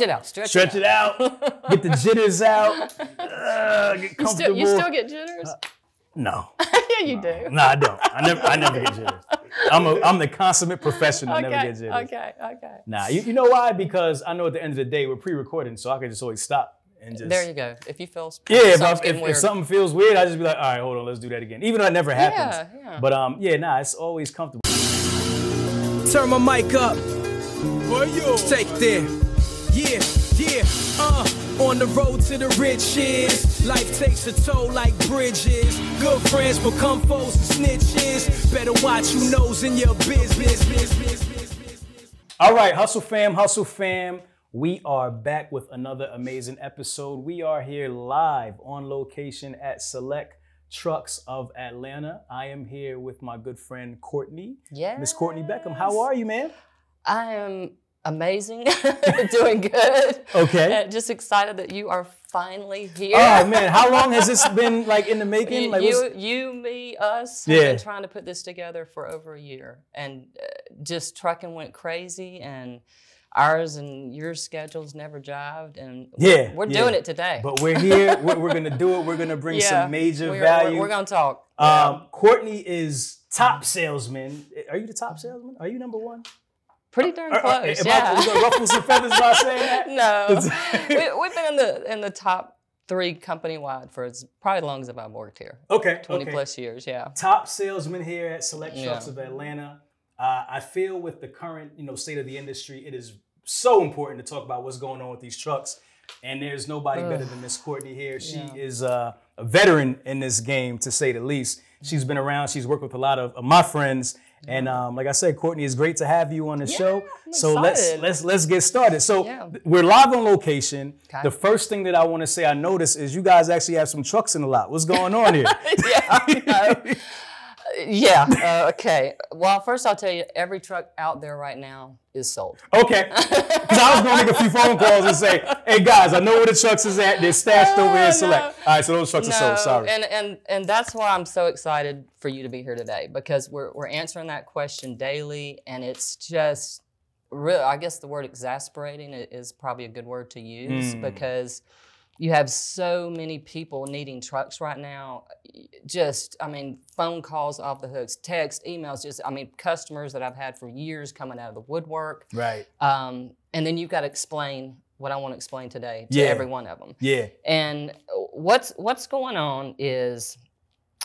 Stretch it out. Stretch, Stretch it out. Get the jitters out. Uh, get You still, you still get jitters? no, yeah, you do. no, I don't. I never, I never get jitters. I'm a, I'm the consummate professional. I never get jitters. okay, okay. Nah, you, you know why? Because I know at the end of the day we're pre-recording, so I can just always stop and just. There you go. If you feel Yeah, if, I, if, getting if something feels weird, I just be like, all right, hold on, let's do that again. Even though it never happens. Yeah, yeah. But um, yeah, nah, it's always comfortable. Turn my mic up. Take there. Yeah, yeah, uh. On the road to the riches. Life takes a toll like bridges. Good friends become foes and snitches. Better watch who knows in your business. All right, Hustle Fam, Hustle Fam. We are back with another amazing episode. We are here live on location at Select Trucks of Atlanta. I am here with my good friend Courtnay. Yeah. Miss Courtnay Beckham. How are you, man? I am amazing, doing good. Okay. Uh, just excited that you are finally here. Oh man, how long has this been like in the making? You, Like, you, you, me, us have been trying to put this together for over a year, and uh, just trucking went crazy, and ours and your schedules never jived, and Yeah, we're yeah. doing it today. but we're here. We're, we're gonna do it. We're gonna bring yeah, some major we're, value. We're, we're gonna talk. um, Courtnay is top salesman. Are you the top salesman? Are you number one? Pretty darn Are- are- close. am yeah. I gonna ruffle some feathers by saying that? no, we, we've been in the in the top three company wide for as probably as long as I've worked here. Okay. 20 okay. plus years, yeah. top salesman here at Select Yeah. Trucks of Atlanta. Uh, I feel with the current, you know, state of the industry, it is so important to talk about what's going on with these trucks. And there's nobody better than Miss Courtnay here. She Yeah. is uh, a veteran in this game, to say the least. She's been around. She's worked with a lot of, of my friends. And um, like I said, Courtnay, it's great to have you on the show. I'm So let's let's let's get started. So Yeah. we're live on location. Okay. The first thing that I want to say I noticed is you guys actually have some trucks in the lot. What's going on here? yeah. yeah. Uh, okay. Well, first I'll tell you, every truck out there right now is sold. Okay. Because I was going to make a few phone calls and say, hey guys, I know where the trucks is at. They're stashed over here Oh, in Select. no. All right, so those trucks are sold. Sorry. and and and that's why I'm so excited for you to be here today because we're we're answering that question daily, and it's just real. I guess the word exasperating is probably a good word to use Mm. because you have so many people needing trucks right now. Just, I mean, phone calls off the hooks, text, emails. Just, I mean, customers that I've had for years coming out of the woodwork. right. Um, and then you've got to explain what I want to explain today to Yeah. every one of them. Yeah. And what's what's going on is,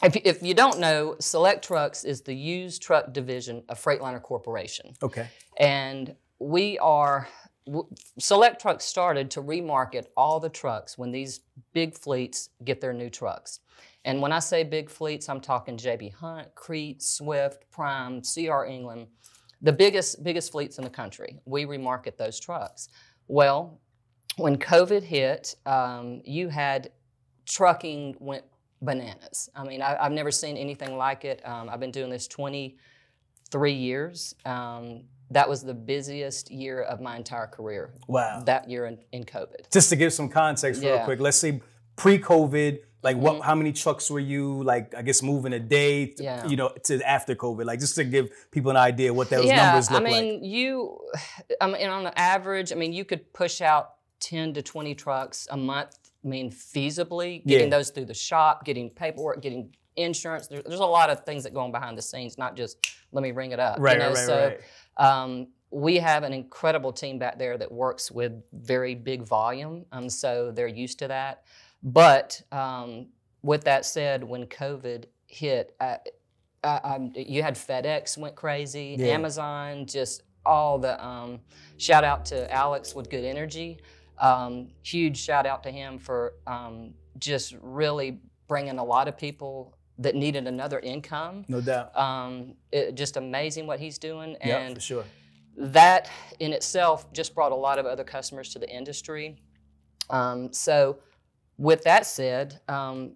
if, if you don't know, SelecTrucks is the used truck division of Freightliner Corporation, Okay. and we are. SelecTrucks started to remarket all the trucks when these big fleets get their new trucks. And when I say big fleets, I'm talking JB Hunt, Crete, Swift, Prime, CR England, the biggest biggest fleets in the country. We remarket those trucks. Well, when COVID hit, um, you had trucking went bananas. I mean, I, I've never seen anything like it. Um, I've been doing this 23 years. Um, that was the busiest year of my entire career. Wow. That year in, in COVID. Just to give some context real Yeah. Mm-hmm. quick, let's say pre-COVID, like what how many trucks were you like I guess moving a day to- Yeah. you know to after COVID? Like just to give people an idea what those yeah, numbers look like. I mean, like. you, I mean, on the average, I mean, you could push out 10 to 20 trucks a month. I mean, feasibly, getting Yeah. those through the shop, getting paperwork, getting insurance. There, there's a lot of things that go on behind the scenes, not just let me ring it up. Right, you know? right, right, so, right. Um, we have an incredible team back there that works with very big volume, um, so they're used to that. But um, with that said, when COVID hit, I, I, I'm- you had FedEx went crazy, Yeah. Amazon, just all the um, shout out to Alex with Good Energy. Um, huge shout out to him for um, just really bringing a lot of people that needed another income. No doubt. Um, it, just amazing what he's doing, Yeah, and for sure. that in itself just brought a lot of other customers to the industry. Um, so, with that said, um,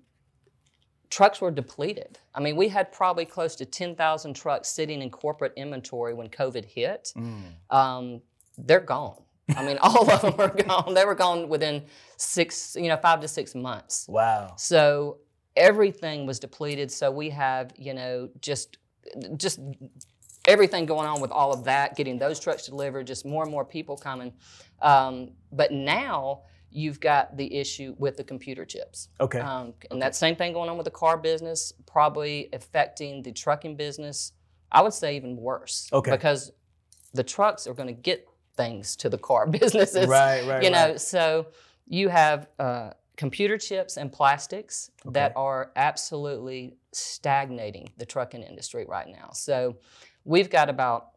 trucks were depleted. I mean, we had probably close to 10,000 trucks sitting in corporate inventory when COVID hit. Mm. Um, they're gone. I mean, all of them are gone. They were gone within six, you know, five to six months. Wow. So everything was depleted. So we have, you know, just just everything going on with all of that, getting those trucks delivered, just more and more people coming. Um, but now you've got the issue with the computer chips. Okay. Um, and that same thing going on with the car business, probably affecting the trucking business. I would say even worse. Okay. Because the trucks are going to get things to the car businesses. Right, right, You know, right. so you have uh, computer chips and plastics that are absolutely stagnating the trucking industry right now. So we've got about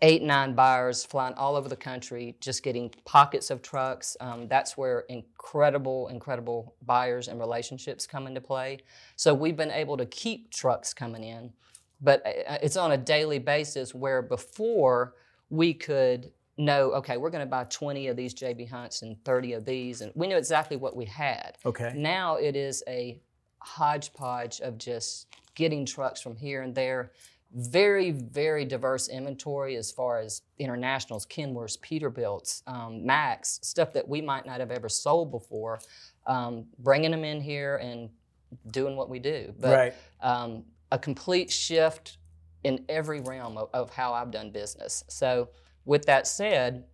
eight, nine buyers flying all over the country, just getting pockets of trucks. Um, that's where incredible, incredible buyers and relationships come into play. So we've been able to keep trucks coming in, but uh, it's on a daily basis where before we could know, okay, we're going to buy 20 of these JB Hunts and 30 of these, and we knew exactly what we had. Okay. Now it is a hodgepodge of just getting trucks from here and there. Very, very diverse inventory as far as internationals, Kenworths, Peterbilts, um, Macks, stuff that we might not have ever sold before. Um, bringing them in here and doing what we do. But Right. um, a complete shift in every realm of, of how I've done business. So, with that said,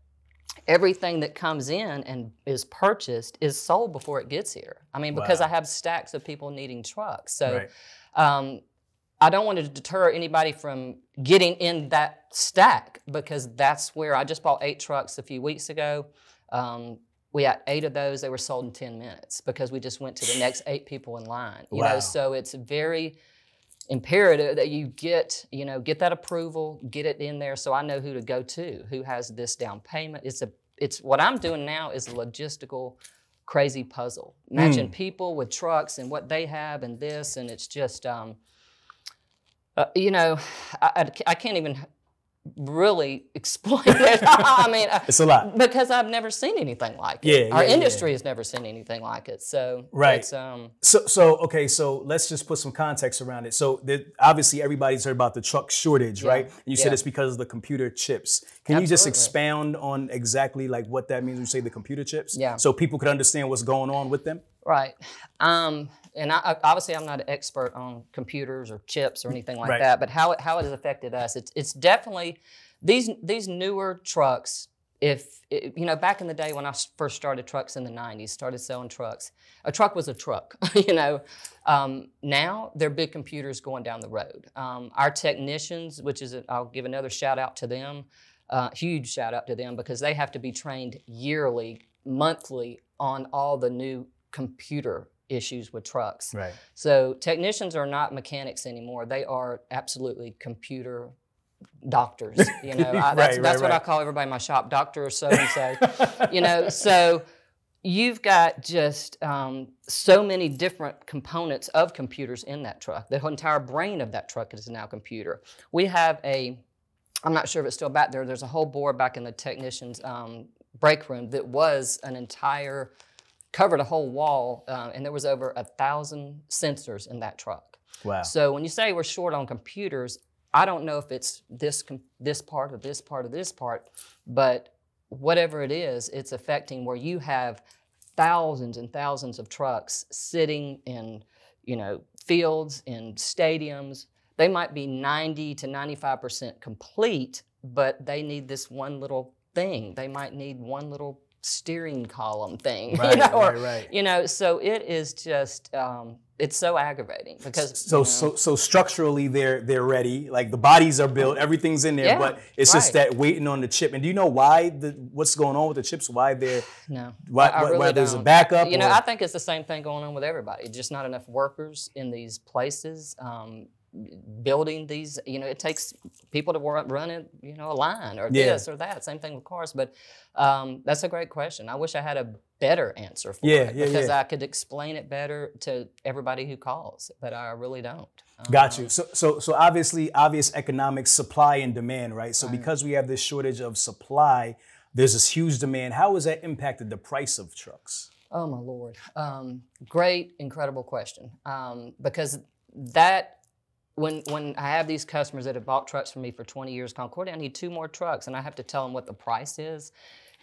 everything that comes in and is purchased is sold before it gets here. I mean, because Wow. I have stacks of people needing trucks. So, Right. um, I don't want to deter anybody from getting in that stack because that's where I just bought eight trucks a few weeks ago. Um, we had eight of those; they were sold in ten minutes because we just went to the next eight people in line. You Wow. know, so it's very imperative that you get you know get that approval, get it in there, so I know who to go to, who has this down payment. It's a it's what I'm doing now is a logistical crazy puzzle, matching people with trucks and what they have and this, and it's just. Um, uh, you know, I, I, I can't even really explain it. I mean, It's a lot. because I've never seen anything like it. Yeah, Our yeah, yeah. industry has never seen anything like it. So Right. it's, um, So, so okay, so let's just put some context around it. So, the, obviously, everybody's heard about the truck shortage, Yeah, right? And you said it's because of the computer chips. Can you just Absolutely. expound on exactly like what that means when you say the computer chips? Yeah. So people could understand what's going on with them. Right. Um, and I, I- obviously, I'm not an expert on computers or chips or anything like Right. that. But how it, how it has affected us, it's it's definitely these these newer trucks. If it, you know, back in the day when I first started trucks in the '90s, started selling trucks, a truck was a truck. you know, um, now they're big computers going down the road. Um, our technicians, which is a, I'll give another shout out to them, uh, huge shout out to them because they have to be trained yearly, monthly on all the new computer issues with trucks. Right. So technicians are not mechanics anymore. They are absolutely computer doctors. You know, I, that's, Right, that's right, what I call everybody in my shop, doctor or so and so. You know, so you've got just um, so many different components of computers in that truck. The entire brain of that truck is now computer. We have a, I'm not sure if it's still back there. There's a whole board back in the technician's um, break room that was an entire covered a whole wall, uh, and there was over a thousand sensors in that truck. Wow. So when you say we're short on computers, I don't know if it's this com- this part or this part or this part, but whatever it is, it's affecting where you have thousands and thousands of trucks sitting in, you know, fields in stadiums. They might be 90 to 95 percent complete, but they need this one little thing. They might need one little steering column thing, Right, you know, or, right, right. you know. So it is just um, it's so aggravating because So, you know, so, so structurally, they're they're ready. Like the bodies are built, everything's in there, Yeah, but it's just that waiting on the chip. And do you know why the what's going on with the chips? Why they're No. Why- I- I why- really why there's a backup You know, or- I think it's the same thing going on with everybody. Just not enough workers in these places. Um, building these, you know, it takes people to run, it, you know, a line or Yeah. this or that. Same thing with cars. But um, that's a great question. I wish I had a better answer for Yeah, it yeah, because. I could explain it better to everybody who calls, but I really don't. Um, Got you. So, so, so obviously, obvious economics, supply and demand, right? So, because we have this shortage of supply, there's this huge demand. How has that impacted the price of trucks? Oh my lord! Um, great, incredible question. Um, because that when when I have these customers that have bought trucks from me for 20 years, Concordia, I need two more trucks, and I have to tell them what the price is.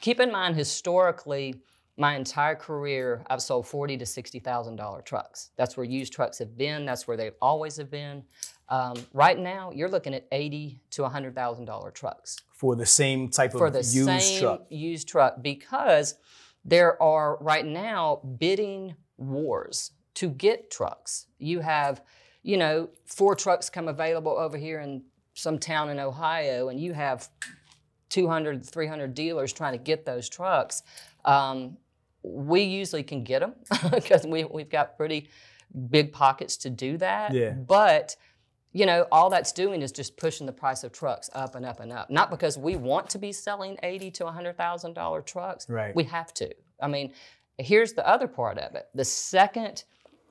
Keep in mind, historically, my entire career, I've sold forty to sixty thousand dollar trucks. That's where used trucks have been. That's where they've always have been. Um, right now, you're looking at eighty to hundred thousand dollar trucks For the same type of for of the used same truck. used truck because there are right now bidding wars to get trucks. You have, you know, four trucks come available over here in some town in Ohio, and you have 200, 300 dealers trying to get those trucks. Um, we usually can get them because we, we've got pretty big pockets to do that. Yeah. But you know, all that's doing is just pushing the price of trucks up and up and up. Not because we want to be selling eighty to hundred thousand dollar trucks. Right. We have to. I mean, here's the other part of it. The second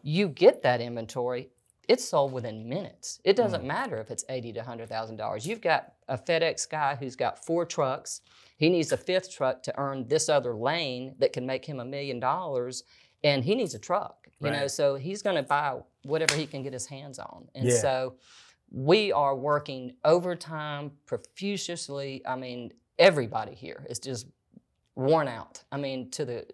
you get that inventory, it's sold within minutes. It doesn't mm. matter if it's eighty to hundred thousand dollars. You've got a FedEx guy who's got four trucks. He needs a fifth truck to earn this other lane that can make him a million dollars, and he needs a truck. You know, so he's going to buy whatever he can get his hands on, and Yeah. so we are working overtime profusely. I mean, everybody here is just worn out. I mean, to the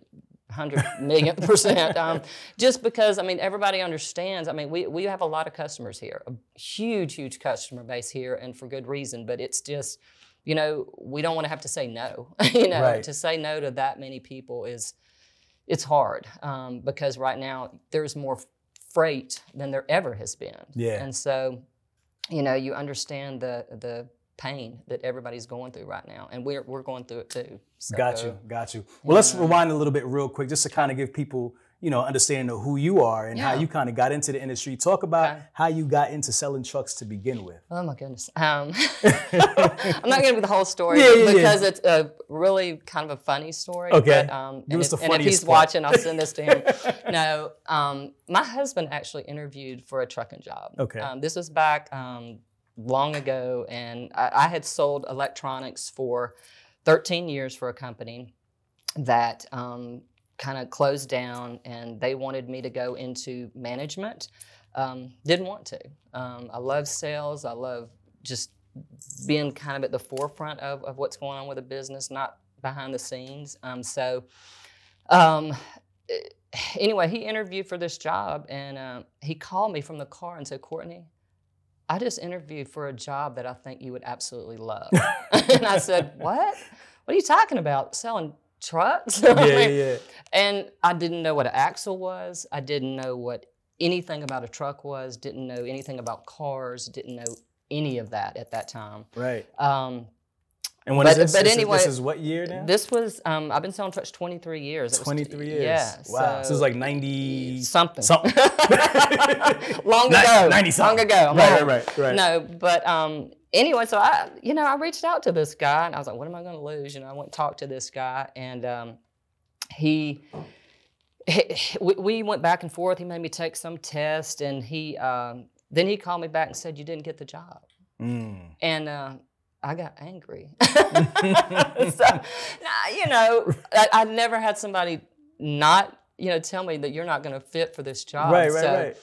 hundred millionth percent. Um, just because I mean, everybody understands. I mean, we we have a lot of customers here, a huge, huge customer base here, and for good reason. But it's just, you know, we don't want to have to say no. you know, Right. to say no to that many people is, it's hard um, because right now there's more freight than there ever has been. Yeah. And so, you know, you understand the the pain that everybody's going through right now, and we're we're going through it too. So, Got you, got you. Well, let's rewind a little bit real quick, just to kind of give people, you know, understanding of who you are and how you kind of got into the industry. Talk about Okay. how you got into selling trucks to begin with. Oh my goodness. Um, I'm not going to be the whole story Yeah, yeah, yeah. because it's a really kind of a funny story. Okay. But, um, and, the and if he's part. watching, I'll send this to him. no, um, my husband actually interviewed for a trucking job. Okay. Um, this was back um, long ago, and I, I had sold electronics for 13 years for a company that um, kind of closed down, and they wanted me to go into management. Um, didn't want to. Um, I love sales. I love just being kind of at the forefront of, of what's going on with a business, not behind the scenes. Um, so, um, eh, anyway, he interviewed for this job, and um, he called me from the car and said, "Courtnay, I just interviewed for a job that I think you would absolutely love." and I said, "What? What are you talking about? Selling trucks?" I Yeah, mean, yeah. and I didn't know what an axle was. I didn't know what anything about a truck was. Didn't know anything about cars. Didn't know any of that at that time. Right. Um, And when But- is this? but This is- anyway, this is what year now? this was um, I've been selling trucks 23 years. It was- 23 years. Yeah. Wow. So, was like 90 something. something. long ago. 90 something. long ago. Right, right, right, right. No, but um, anyway, so I, you know, I reached out to this guy and I was like, what am I going to lose? You know, I went and talked to this guy and um, he, he, we, we went back and forth. He made me take some test and he, um, then he called me back and said, you didn't get the job. Mm. And uh, I got angry. so, nah, you know, I, I never had somebody not, you know, tell me that you're not going to fit for this job. Right, right, So right.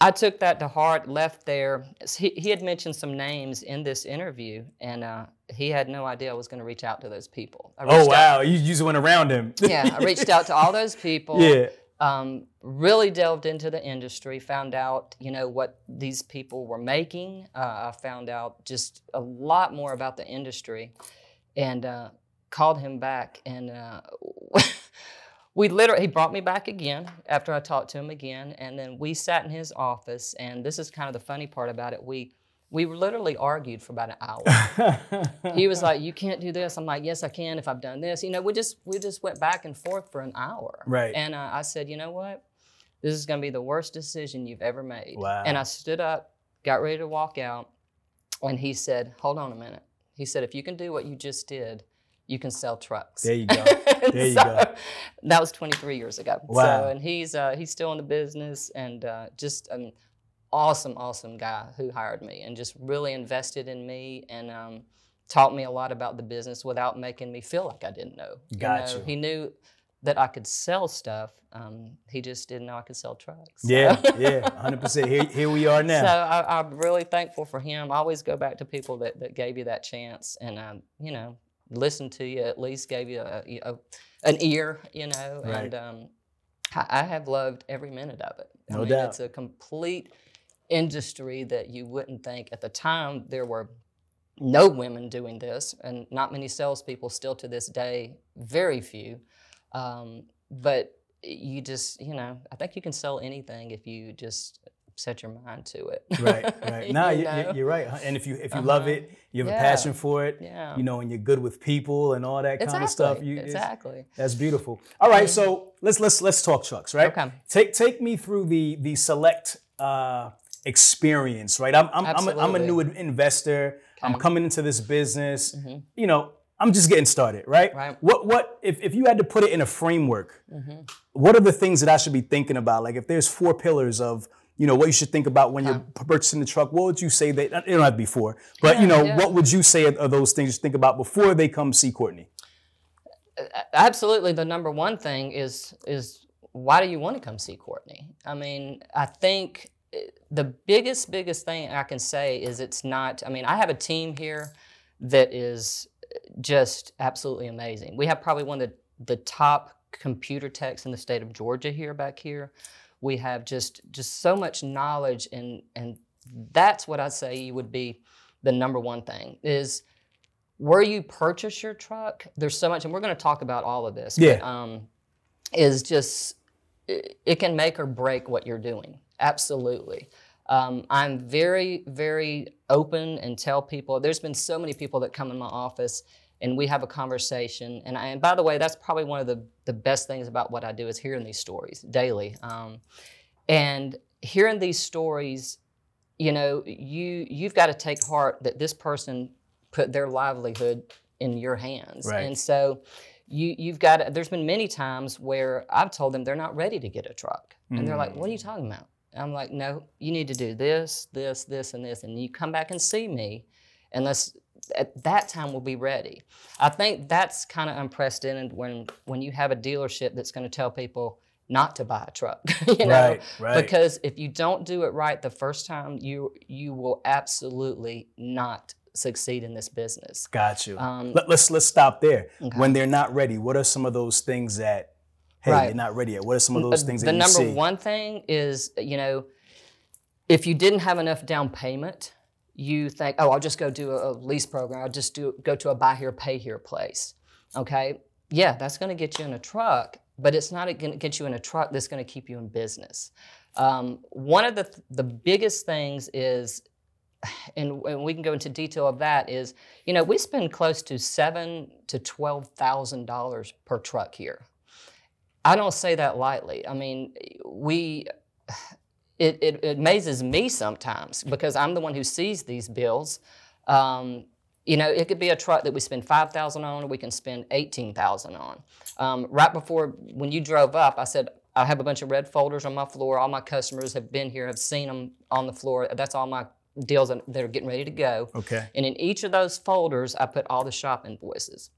I took that to heart, left there. He, he had mentioned some names in this interview, and uh, he had no idea I was going to reach out to those people. Oh reached out- wow, you you just went around him. yeah, I reached out to all those people. Yeah. Um, really delved into the industry, found out, you know, what these people were making. Uh, I found out just a lot more about the industry, and uh, called him back. And uh, we literally, he brought me back again after I talked to him again, and then we sat in his office. And this is kind of the funny part about it. We we literally argued for about an hour he was like, "You can't do this." I'm like, "Yes, I can if I've done this." You know, we just we just went back and forth for an hour. Right. And uh, I said, "You know what? This is going to be the worst decision you've ever made." Wow. And I stood up, got ready to walk out, and he said, "Hold on a minute." He said, "If you can do what you just did, you can sell trucks." there you go. There you So, go. That was 23 years ago. Wow. So, and he's uh, he's still in the business and uh, just an awesome, awesome guy who hired me and just really invested in me and um, taught me a lot about the business without making me feel like I didn't know. Got know, you. He knew that I could sell stuff. Um, he just didn't know I could sell trucks. So- Yeah, yeah, hundred percent. Here, here we are now. So I, I'm really thankful for him. I always go back to people that, that gave you that chance, and um, you know, listened to you, at least gave you a, a, an ear, you know. Right. And um, I, I have loved every minute of it. I No mean, doubt. It's a complete industry that you wouldn't think at the time there were no women doing this, and not many salespeople still to this day, very few. Um, but you just, you know, I think you can sell anything if you just set your mind to it. Right, right. No, You you, know? you're right. And if you if you love Uh-huh. it, you have a passion for it. Yeah. You know, and you're good with people and all that kind of stuff. Exactly, You, exactly. That's beautiful. All right, so let's let's let's talk trucks, right? Okay. Take take me through the the select uh, experience, right? I'm I'm I'm a, I'm a new investor. I'm coming into this business. Mm-hmm. You know, I'm just getting started, right? Right. What what if if you had to put it in a framework? Mm-hmm. What are the things that I should be thinking about? Like if there's four pillars of you know what you should think about when you're purchasing the truck. What would you say that it don't have to be four, but you know yeah. what would you say are those things you think about before they come see Courtnay? absolutely the number one thing is is why do you want to come see Courtnay? I mean, I think the biggest biggest thing I can say is it's not. I mean, I have a team here that is just absolutely amazing. We have probably one of the, the top computer techs in the state of Georgia here back here. We have just just so much knowledge and and that's what I say would be the number one thing is where you purchase your truck, there's so much, and we're going to talk about all of this. Yeah. But, um, is just it, it can make or break what you're doing. Absolutely. Um, I'm very, very open and tell people. There's been so many people that come in my office and we have a conversation. And, I, and by the way, that's probably one of the, the best things about what I do is hearing these stories daily. Um, and hearing these stories, you know, you you've got to take heart that this person put their livelihood in your hands. Right. And so you you've got there's been many times where I've told them they're not ready to get a truck. And they're like, "What are you talking about?" I'm like, "No, you need to do this, this, this and this and you come back and see me and let's at that time we'll be ready." I think that's kind of unprecedented when when you have a dealership that's going to tell people not to buy a truck, you know, Right, right. because if you don't do it right the first time, you you will absolutely not succeed in this business. Got you. Um, Let, us let's stop there. When they're not ready, what are some of those things that hey, Right. you're not ready yet? What are some of those things the that you see? The number one thing is, you know, if you didn't have enough down payment, you think, oh, I'll just go do a, a lease program. I'll just do go to a buy here, pay here place. Okay, yeah, that's going to get you in a truck, but it's not going to get you in a truck that's going to keep you in business. Um, one of the the biggest things is and, and we can go into detail of that is you know we spend close to seven to twelve thousand dollars per truck here i don't say that lightly. I mean we it, it, it amazes me sometimes because i'm the one who sees these bills. Um, you know it could be a truck that we spend 5000 on or we can spend 18000 on. Um, right before when you drove up i said i have a bunch of red folders on my floor. All my customers have been here have seen them on the floor. That's all my deals that are getting ready to go. Okay. and in each of those folders, I put all the shop invoices.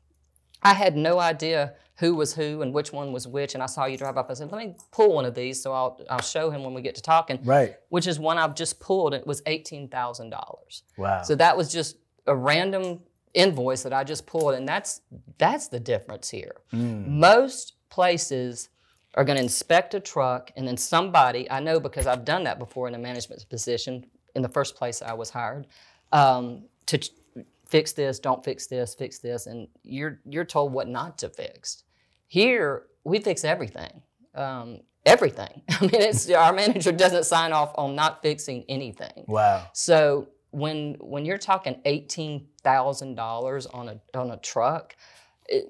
I had no idea who was who and which one was which. And I saw you drive up. I said, let me pull one of these so I'll, I'll show him when we get to talking. Right. Which is one I've just pulled. It was $18,000. Wow. So that was just a random invoice that I just pulled. And that's, that's the difference here. Most places are going to inspect a truck and then somebody, I know because I've done that before in a management position in the first place I was hired, um, to fix this, don't fix this, fix this, and you're you're told what not to fix. Here we fix everything, um, everything. I mean, it's our manager doesn't sign off on not fixing anything. wow. So when when you're talking eighteen thousand dollars on a on a truck, it,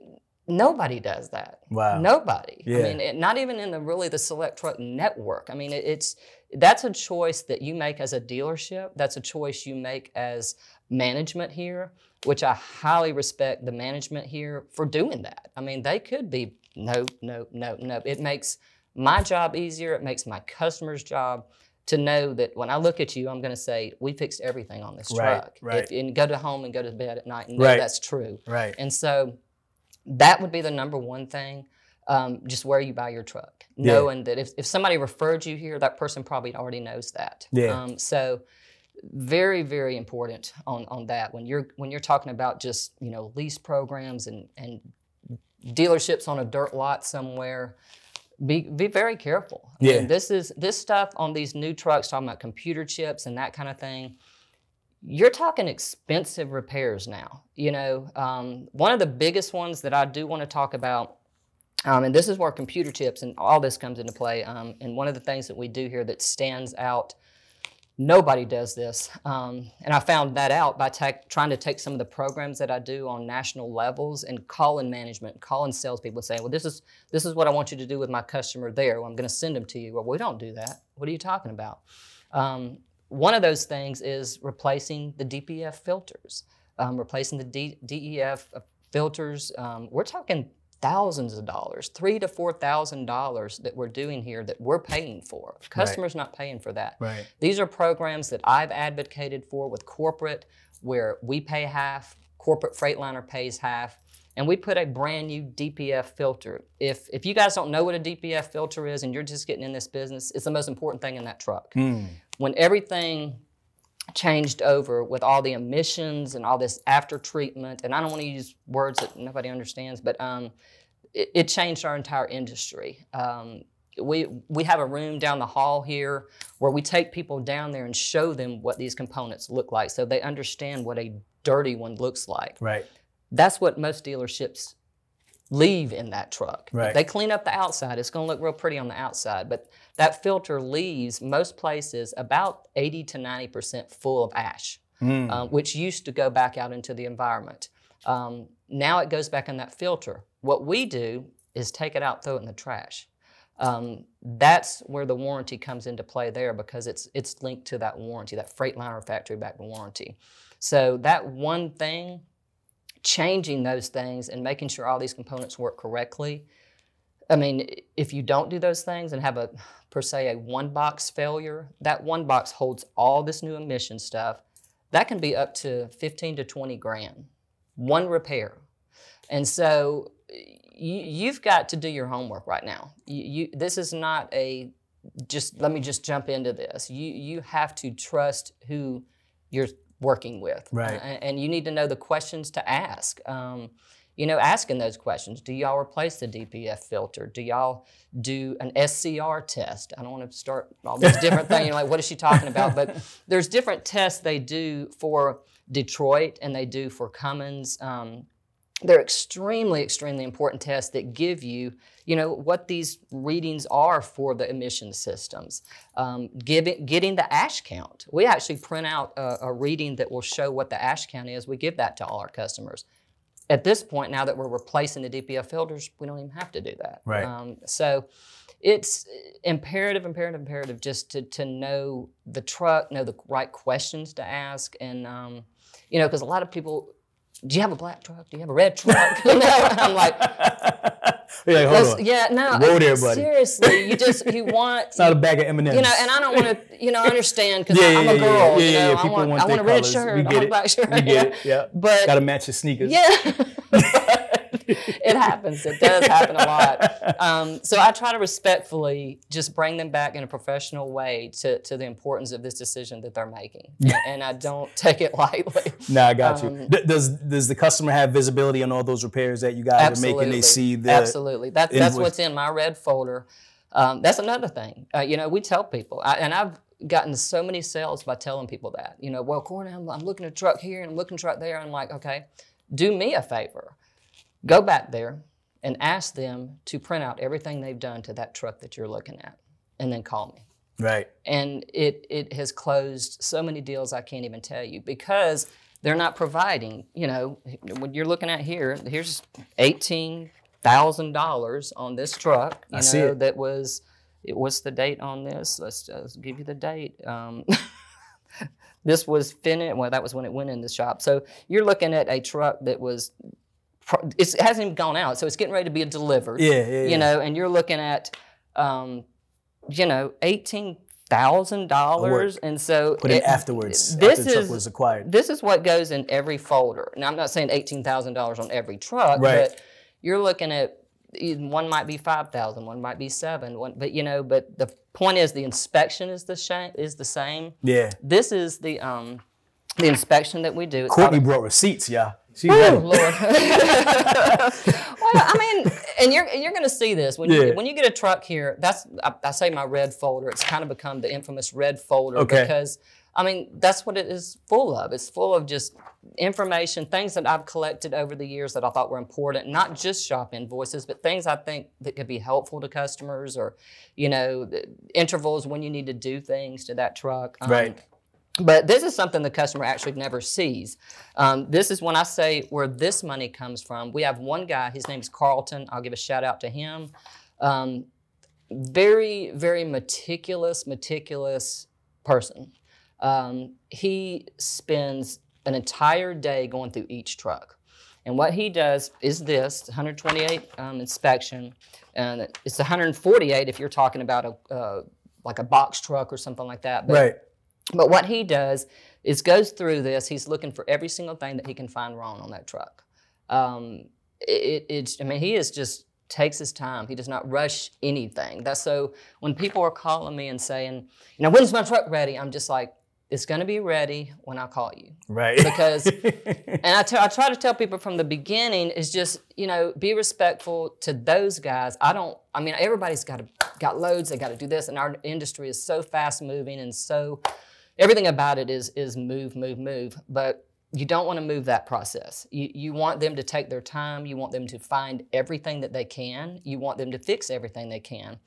nobody does that. Wow. Nobody. Yeah. I mean, it, not even in the really the select truck network. I mean, it, it's that's a choice that you make as a dealership. That's a choice you make as management here, which I highly respect the management here for doing that. I mean, they could be no, no, no, no. It makes my job easier. It makes my customer's job to know that when I look at you, I'm going to say, we fixed everything on this Right, truck. right. If, and go to home and go to bed at night and know Right. that's true. Right. And so that would be the number one thing, um, just where you buy your truck. Yeah. Knowing that if, if somebody referred you here, that person probably already knows that. Yeah. Um, so very very important on on that. When you're when you're talking about just you know lease programs and and dealerships on a dirt lot somewhere be be very careful. I mean, Yeah. this is this stuff on these new trucks talking about computer chips and that kind of thing you're talking expensive repairs now you know? Um, one of the biggest ones that i do want to talk about um, and this is where computer chips and all this comes into play um, and one of the things that we do here that stands out Nobody does this. Um, and I found that out by trying to take some of the programs that I do on national levels and calling management, calling salespeople, saying, "Well, this is this is what I want you to do with my customer there. Well, I'm going to send them to you." Well, we don't do that. What are you talking about? Um, one of those things is replacing the DPF filters, um, replacing the D- DEF filters. Um, we're talking thousands of dollars, three to four thousand dollars that we're doing here that we're paying for. Customers not paying for that. Right. These are programs that I've advocated for with corporate, where we pay half, corporate Freightliner pays half, and we put a brand new DPF filter. If if you guys don't know what a DPF filter is and you're just getting in this business, it's the most important thing in that truck. Hmm. When everything changed over with all the emissions and all this after treatment, and I don't want to use words that nobody understands, but um, it, it changed our entire industry. Um, we we have a room down the hall here where we take people down there and show them what these components look like, so they understand what a dirty one looks like. Right. That's what most dealerships leave in that truck. Right. If they clean up the outside, it's going to look real pretty on the outside, but that filter leaves most places about 80 to 90% full of ash, um, which used to go back out into the environment. Um, now it goes back in that filter. What we do is take it out, throw it in the trash. Um, that's where the warranty comes into play there because it's it's linked to that warranty, that Freightliner factory back warranty. So that one thing, changing those things and making sure all these components work correctly. I mean, if you don't do those things and have a per se a one box failure, that one box holds all this new emission stuff. That can be up to 15 to 20 grand, one repair. And so you, you've got to do your homework right now. You, you, this is not a just let me just jump into this. You you have to trust who you're working with, Right. Uh, and you need to know the questions to ask. Um, you know, asking those questions. Do y'all replace the DPF filter? Do y'all do an SCR test? I don't want to start all these different things. You're like, what is she talking about? But there's different tests they do for Detroit and they do for Cummins. Um, they're extremely, extremely important tests that give you, you know, what these readings are for the emission systems. Um, giving, getting the ash count. We actually print out a, a reading that will show what the ash count is. We give that to all our customers. At this point, now that we're replacing the DPF filters, we don't even have to do that. Right. Um, so it's imperative, imperative, imperative just to, to know the truck, know the right questions to ask, and um, you know, because a lot of people, do you have a black truck? Do you have a red truck? You know, I'm like, like, hold on. yeah, no, Whoa there, buddy. seriously, you just you want. It's not a bag of M&Ms. you know, and I don't want to, you know, understand because Yeah, I'm yeah, a yeah, girl. yeah, you yeah, know, yeah. I want, want I want a red colors. shirt. We I get want a it. black shirt. We get it. Yeah. But Got to match your sneakers. yeah. it happens. It does happen a lot. Um, so I try to respectfully just bring them back in a professional way to, to the importance of this decision that they're making. and I don't take it lightly. No, I got you. Um, D- does does the customer have visibility on all those repairs that you guys Absolutely. are making? They see the Absolutely. That, that's invoice. what's in my red folder. Um, that's another thing. Uh, you know, we tell people, I, and I've gotten so many sales by telling people that. You know, well, Corey, I'm, I'm looking at a truck here and I'm looking at a truck there. I'm like, okay, do me a favor. Go back there and ask them to print out everything they've done to that truck that you're looking at and then call me right. and it it has closed so many deals I can't even tell you because they're not providing. You know, what you're looking at here, here's eighteen thousand dollars on this truck. You I know, see it. that was. It, what's the date on this? Let's just give you the date. Um, this was finished. Well, that was when it went in the shop. So you're looking at a truck that was. It hasn't even gone out, so it's getting ready to be delivered Yeah, yeah, yeah. you know, and you're looking at, um, you know, eighteen thousand dollars, and so Put in it- afterwards. This after the truck is was acquired. this is what goes in every folder. Now, I'm not saying eighteen thousand dollars on every truck, Right. but you're looking at one might be 5,000, one might be seven, one, but you know, but the point is the inspection is the same, is the same. Yeah. This is the um, the inspection that we do. It's Courtnay brought receipts, yeah. She Oh ready. Lord. well, I mean, and you're you're going to see this when Yeah. you when you get a truck here. That's I, I say my red folder. It's kind of become the infamous red folder Okay. because I mean that's what it is full of. It's full of just information, things that I've collected over the years that I thought were important. Not just shop invoices, but things I think that could be helpful to customers, or you know, the intervals when you need to do things to that truck. Um, Right. But this is something the customer actually never sees. Um, this is when I say where this money comes from. We have one guy, his name is Carlton. I'll give a shout out to him. Um, very, very meticulous, meticulous person. Um, he spends an entire day going through each truck. And what he does is this 128 um, inspection, and it's 148 if you're talking about a uh, like a box truck or something like that. But Right. But what he does is goes through this. He's looking for every single thing that he can find wrong on that truck. Um, it, it's, I mean, he is just takes his time. He does not rush anything. That's so when people are calling me and saying, you know, when's my truck ready? I'm just like, it's going to be ready when I call you. Right. Because, and I I try to tell people from the beginning is just, you know, be respectful to those guys. I don't, I mean, everybody's got to, got loads, they got to do this. And our industry is so fast moving and so, everything about it is, is move, move, move. But you don't want to move that process. You, you want them to take their time. You want them to find everything that they can. You want them to fix everything they can.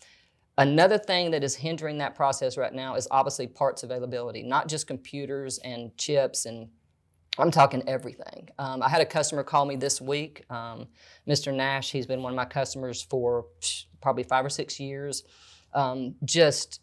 Another thing that is hindering that process right now is obviously parts availability, not just computers and chips and I'm talking everything. Um, I had a customer call me this week, um, Mr. Nash. He's been one of my customers for probably five or six years. Um, just,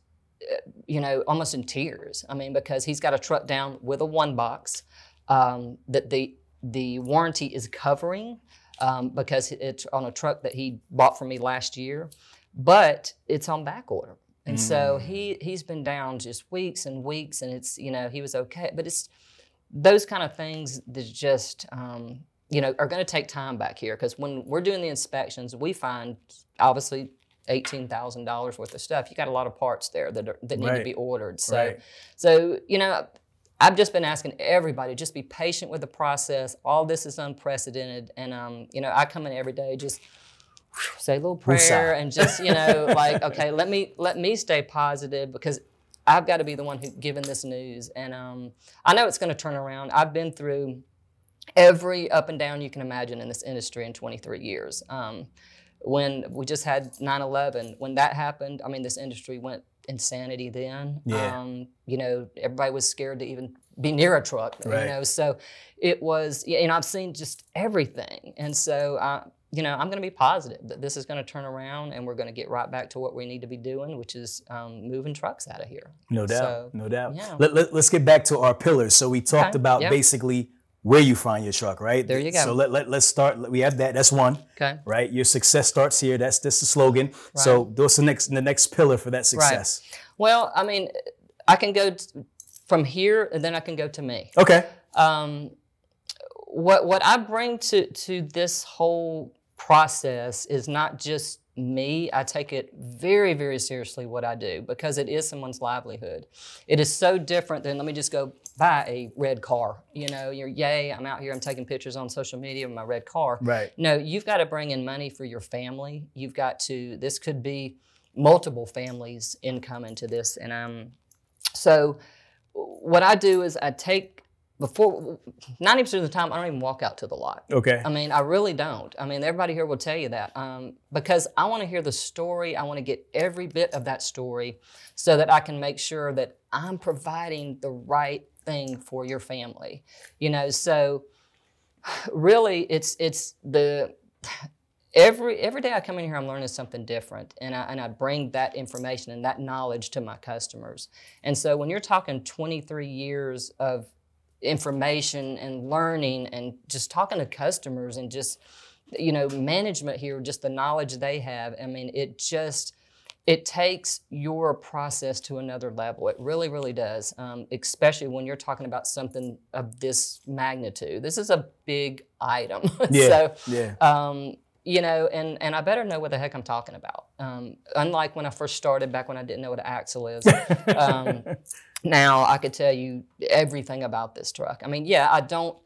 you know, almost in tears. I mean, because he's got a truck down with a one box um, that the the warranty is covering um, because it's on a truck that he bought from me last year, but it's on back order. And so he he's been down just weeks and weeks, and it's you know he was okay, but it's those kind of things that just um, you know are going to take time back here because when we're doing the inspections, we find obviously eighteen thousand dollars worth of stuff. You got a lot of parts there that are, that need Right. to be ordered. So Right. so you know. I've just been asking everybody just be patient with the process. All this is unprecedented, and um, you know I come in every day just say a little prayer and just you know like okay let me let me stay positive because I've got to be the one who given this news, and um, I know it's going to turn around. I've been through every up and down you can imagine in this industry in 23 years. Um, when we just had 9/11, when that happened, I mean, this industry went insanity then. Yeah. Um, you know, everybody was scared to even be near a truck. Right. You know, so it was. You know, I've seen just everything, and so. Uh, you know, I'm going to be positive that this is going to turn around and we're going to get right back to what we need to be doing, which is um, moving trucks out of here. No doubt. So, no doubt. yeah. Let, let, us get back to our pillars. So we talked Okay, about yeah. basically where you find your truck, right? There you go. So let, let, let's start. We have that. That's one. Okay. Right? Your success starts here. That's that's the slogan. Right. So what's the next the next pillar for that success? Right. Well, I mean, I can go t- from here and then I can go to me. Okay. Um, what what I bring to to this whole process is not just me. I take it very very seriously what I do because it is someone's livelihood. It is so different than let me just go buy a red car. You know, you're yay, I'm out here, I'm taking pictures on social media with my red car. Right. No, you've got to bring in money for your family. You've got to. This could be multiple families' income into this, and um, so what I do is I take before ninety percent of the time I don't even walk out to the lot. Okay. I mean, I really don't. I mean, everybody here will tell you that um, because I want to hear the story. I want to get every bit of that story so that I can make sure that I'm providing the right thing for your family. You know, so really, it's it's the every every day I come in here, I'm learning something different, and I and I bring that information and that knowledge to my customers. And so when you're talking 23 years of information and learning and just talking to customers and just you know management here just the knowledge they have i mean it just it takes your process to another level it really really does um, especially when you're talking about something of this magnitude this is a big item Yeah. so yeah. um, you know, and, and I better know what the heck I'm talking about. Um, unlike when I first started, back when I didn't know what an axle is. um, now I could tell you everything about this truck. I mean, yeah, I don't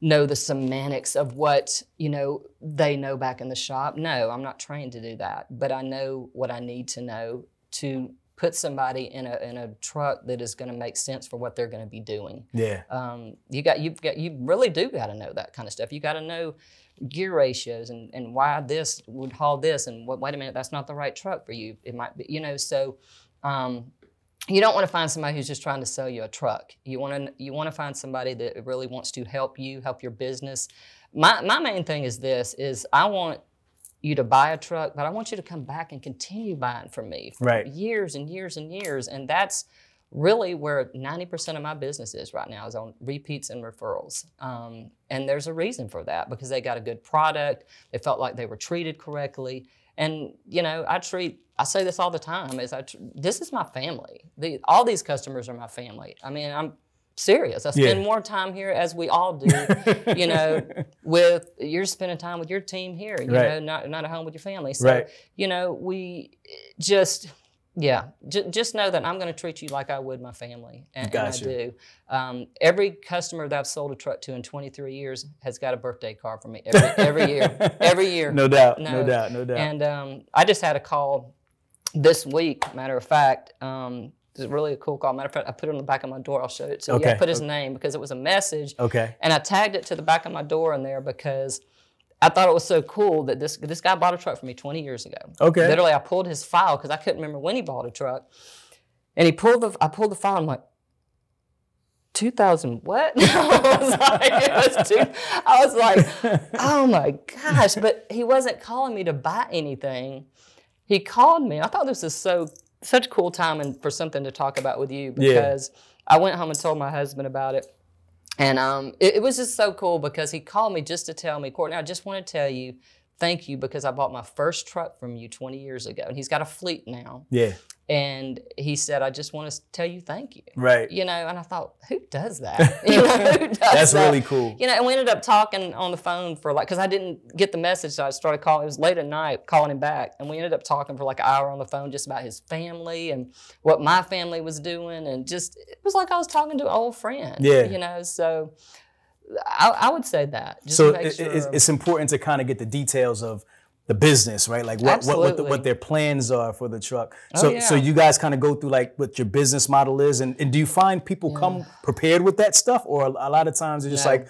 know the semantics of what you know they know back in the shop. No, I'm not trained to do that, but I know what I need to know to put somebody in a in a truck that is going to make sense for what they're going to be doing. Yeah. Um, you got you've got you really do got to know that kind of stuff. You got to know gear ratios and, and why this would haul this and what, wait a minute that's not the right truck for you. It might be you know so. Um, you don't want to find somebody who's just trying to sell you a truck. You want to you want to find somebody that really wants to help you, help your business. My my main thing is this: is I want you to buy a truck, but I want you to come back and continue buying from me for Right. years and years and years. And that's really where 90% of my business is right now is on repeats and referrals. Um, and there's a reason for that because they got a good product. They felt like they were treated correctly. And, you know, I treat, I say this all the time is I, tr- this is my family. The, all these customers are my family. I mean, I'm serious. I spend Yeah. more time here as we all do, you know, with you're spending time with your team here, you Right. know, not, not at home with your family. So, Right. you know, we just, yeah, j- just know that I'm going to treat you like I would my family, and, and I do. Um, every customer that I've sold a truck to in 23 years has got a birthday card from me every, every year, every year. No doubt. No, No. doubt. No doubt. And um, I just had a call this week, matter of fact. Um, it's really a cool call. Matter of fact, I put it on the back of my door. I'll show it to you. Okay. I put his name because it was a message. okay. And I tagged it to the back of my door in there because I thought it was so cool that this this guy bought a truck for me 20 years ago. Okay. Literally, I pulled his file because I couldn't remember when he bought a truck. And he pulled the I pulled the file. I'm like, 2000 what? I was like, two, I was like, oh my gosh! But he wasn't calling me to buy anything. He called me. I thought this was so such a cool timing for something to talk about with you Yeah. because I went home and told my husband about it. And um, it, it was just so cool because he called me just to tell me, Courtnay, I just want to tell you thank you because I bought my first truck from you 20 years ago. And he's got a fleet now. Yeah. And he said, I just want to tell you thank you. Right. You know, and I thought, who does that? You know, who does That's that? really cool. You know, and we ended up talking on the phone for like, because I didn't get the message, so I started calling. It was late at night, calling him back, and we ended up talking for like an hour on the phone just about his family and what my family was doing, and just it was like I was talking to an old friend. Yeah. You know, so I, I would say that. Just So it, sure. it's, it's important to kind of get the details of the business, right? Like what what, what, the, what their plans are for the truck. Oh, So so you guys kind of go through like what your business model is, and, and do you find people come prepared with that stuff, or a, a lot of times it's just No. like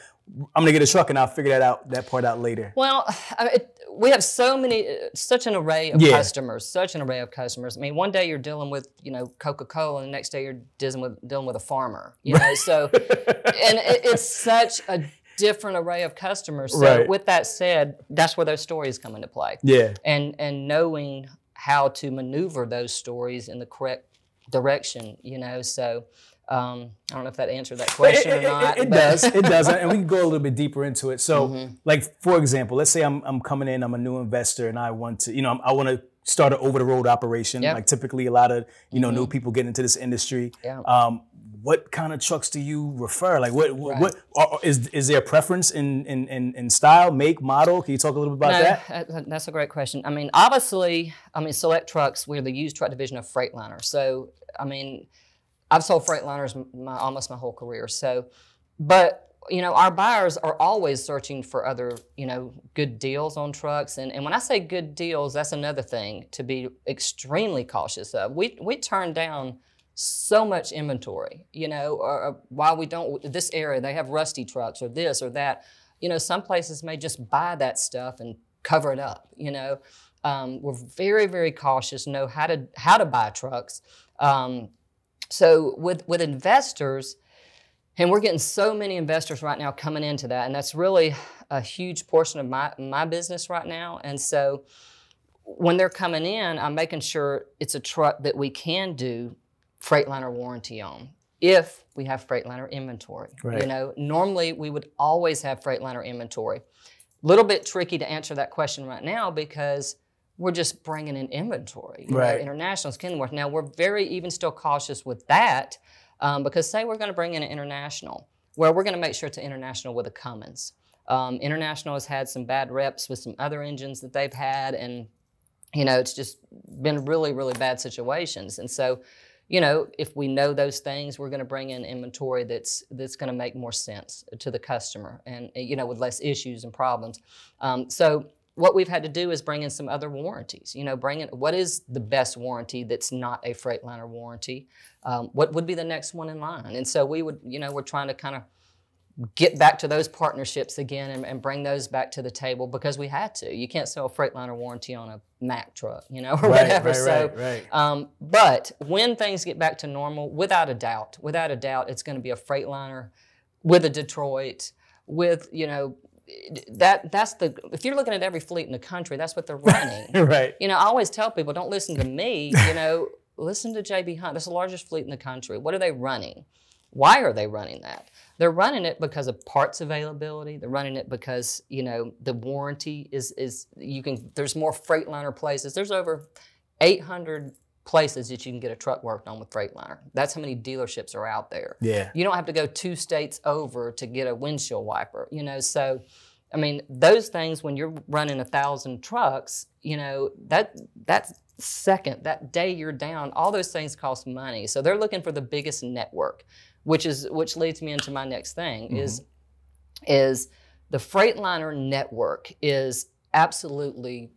I'm gonna get a truck and I'll figure that out that part out later. Well, I mean, it, we have so many, such an array of Yeah. customers, such an array of customers. I mean, one day you're dealing with, you know, Coca-Cola, and the next day you're dealing with dealing with a farmer. You know, so and it, it's such a different array of customers. So Right. with that said, that's where those stories come into play. Yeah. And and knowing how to maneuver those stories in the correct direction, you know. So um, I don't know if that answered that question or not. It, but- does. It does. And we can go a little bit deeper into it. So, like for example, let's say I'm I'm coming in, I'm a new investor, and I want to, you know, I want to start an over the road operation. Yep. Like typically, a lot of you know new people get into this industry. Yeah. Um, what kind of trucks do you refer? Like what what are, is is there a preference in, in in in style, make, model? Can you talk a little bit about No, that? Uh, that- that's a great question. I mean, obviously, I mean, SelecTrucks, we're the used truck division of Freightliner. So, I mean, I've sold Freightliners my, almost my whole career. So, but you know, our buyers are always searching for other, you know, good deals on trucks. And, and when I say good deals, that's another thing to be extremely cautious of. We we turn down so much inventory, you know, or, or while we don't, this area, they have rusty trucks or this or that. You know, some places may just buy that stuff and cover it up, you know. Um, we're very, very cautious, know how to how to buy trucks. Um, so with with investors, and we're getting so many investors right now coming into that, and that's really a huge portion of my my business right now. And so when they're coming in, I'm making sure it's a truck that we can do Freightliner warranty on if we have Freightliner inventory. Right. You know, normally we would always have Freightliner inventory. Little bit tricky to answer that question right now because we're just bringing in inventory. You know, Right. internationals Kenworth. Now we're very even still cautious with that um, because say we're going to bring in an international, where we're going to make sure it's an international with a Cummins. Um, International has had some bad reps with some other engines that they've had, and you know, it's just been really, really bad situations. And so, you know, if we know those things, we're going to bring in inventory that's that's going to make more sense to the customer, and you know, with less issues and problems. Um, so what we've had to do is bring in some other warranties. You know, bring in what is the best warranty that's not a Freightliner warranty? Um, what would be the next one in line? And so we would, you know, we're trying to kind of get back to those partnerships again and, and, bring those back to the table because we had to. You can't sell a Freightliner warranty on a Mack truck, you know, or Right, whatever. right, so, right. Um, but when things get back to normal, without a doubt, without a doubt, it's going to be a Freightliner with a Detroit, with you know, that that's the. If you're looking at every fleet in the country, that's what they're running. right. You know, I always tell people, don't listen to me. You know, listen to JB Hunt. That's the largest fleet in the country. What are they running? Why are they running that? They're running it because of parts availability. They're running it because you know the warranty is is you can. There's more Freightliner places. There's over 800 places that you can get a truck worked on with Freightliner. That's how many dealerships are out there. Yeah. You don't have to go two states over to get a windshield wiper, you know. So, I mean, those things when you're running a thousand trucks, you know, that that second, that day you're down, all those things cost money. So they're looking for the biggest network, which is which leads me into my next thing is is the Freightliner network is absolutely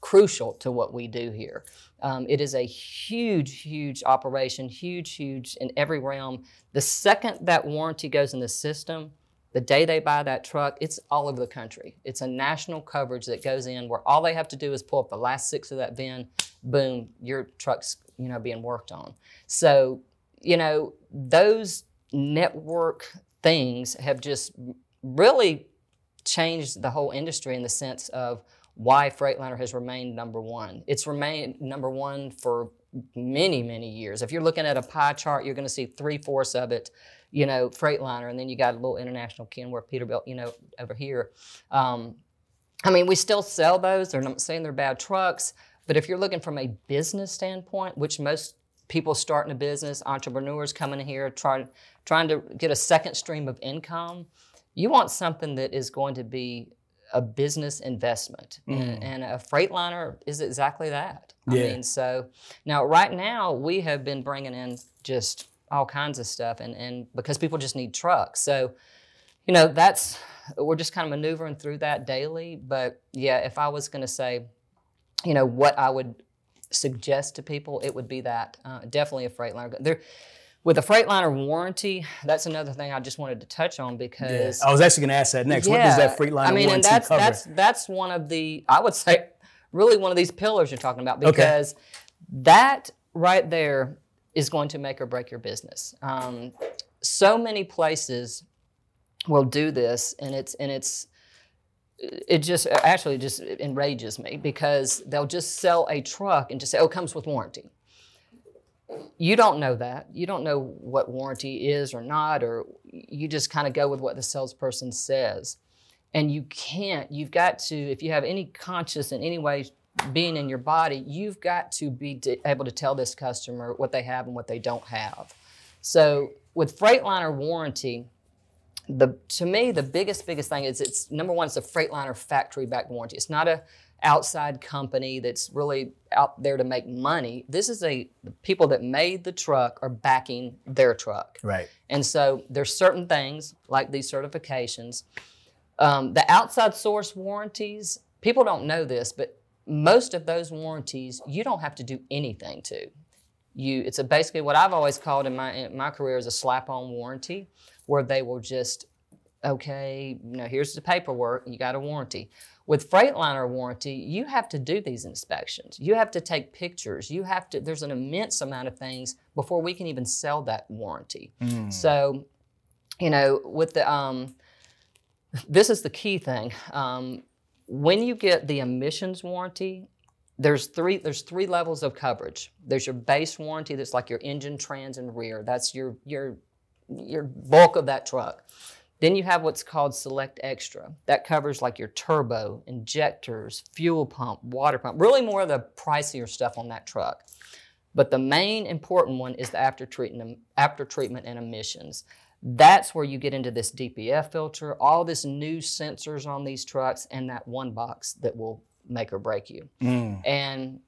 crucial to what we do here. Um, it is a huge, huge operation, huge, huge in every realm. The second that warranty goes in the system, the day they buy that truck, it's all over the country. It's a national coverage that goes in where all they have to do is pull up the last six of that VIN, boom, your truck's you know being worked on. So you know those network things have just really changed the whole industry in the sense of why Freightliner has remained number one. It's remained number one for many, many years. If you're looking at a pie chart, you're going to see three fourths of it, you know, Freightliner, and then you got a little international Kenworth, Peterbilt, you know, over here. Um, I mean, we still sell those. They're not saying they're bad trucks, but if you're looking from a business standpoint, which most people starting a business, entrepreneurs coming here trying trying to get a second stream of income, you want something that is going to be a business investment, and, mm-hmm. and a Freightliner is exactly that. I Yeah. mean, so now right now we have been bringing in just all kinds of stuff, and and because people just need trucks, so you know that's we're just kind of maneuvering through that daily. But yeah, if I was going to say, you know, what I would suggest to people, it would be that uh, definitely a Freightliner. There, with a Freightliner warranty, that's another thing I just wanted to touch on Yeah. because I was actually going to ask that next. What does that Freightliner warranty? I mean, and that's cover? that's that's one of the I would say really one of these pillars you're talking about because that right there is going to make or break your business. Um, so many places will do this, and it's and it's it just actually just enrages me because they'll just sell a truck and just say, "Oh, it comes with warranty." You don't know that. You don't know what warranty is or not, or you just kind of go with what the salesperson says. And you can't, you've got to, if you have any conscious in any way being in your body, you've got to be able to tell this customer what they have and what they don't have. So with Freightliner warranty, the to me the biggest biggest thing is it's number one it's a Freightliner factory back warranty. It's not a outside company that's really out there to make money. This is a the people that made the truck are backing their truck. right. And so there's certain things like these certifications. Um, the outside source warranties, people don't know this, but most of those warranties you don't have to do anything to. You, it's a basically what I've always called in my in my career is a slap-on warranty, where they will just, okay, you know, here's the paperwork, you got a warranty. With Freightliner warranty, you have to do these inspections. You have to take pictures. You have to. There's an immense amount of things before we can even sell that warranty. So, you know, with the um, this is the key thing. Um, when you get the emissions warranty, there's three there's three levels of coverage. There's your base warranty that's like your engine, trans, and rear. That's your your your bulk of that truck. Then you have what's called Select Extra. That covers like your turbo, injectors, fuel pump, water pump, really more of the pricier stuff on that truck. But the main important one is the after treatment, um, after treatment and emissions. That's where you get into this DPF filter, all this new sensors on these trucks, and that one box that will make or break you. Mm. And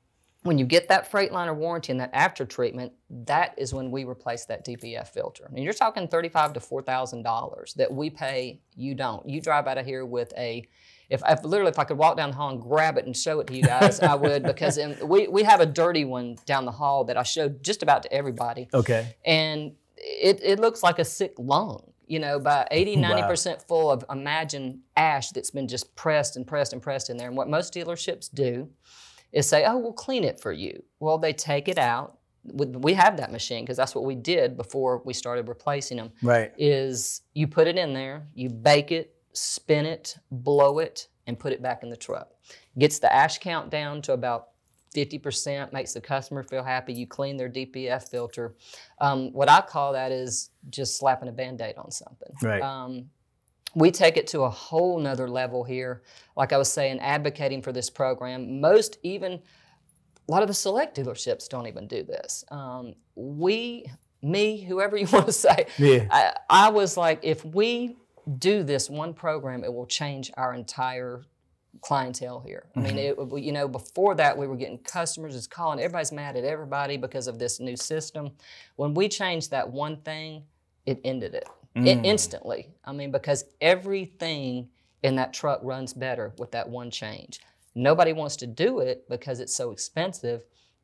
when you get that Freightliner warranty and that after treatment, that is when we replace that DPF filter. And you're talking thirty-five to four thousand dollars that we pay. You don't. You drive out of here with a. If, if literally if I could walk down the hall and grab it and show it to you guys, I would because in, we we have a dirty one down the hall that I showed just about to everybody Okay. and it, it looks like a sick lung you know by 80, 90% full of imagine ash that's been just pressed and pressed and pressed in there and what most dealerships do is say oh we'll clean it for you. Well they take it out. We we have that machine because that's what we did before we started replacing them Right. is you put it in there you bake it spin it blow it and put it back in the truck. Gets the ash count down to about 50% makes the customer feel happy you clean their dpf filter. Um, what i call that is just slapping a band-aid on something. Right. um, we take it to a whole nother level here like i was saying advocating for this program most even a lot of the select dealerships don't even do this um, we me whoever you want to say Yeah. I, I was like, if we do this one program, it will change our entire clientele here. I mean, it, you know, before that, we were getting customers just calling. Everybody's mad at everybody because of this new system. When we changed that one thing, it ended it I- mm. instantly. I mean, because everything in that truck runs better with that one change. Nobody wants to do it because it's so expensive,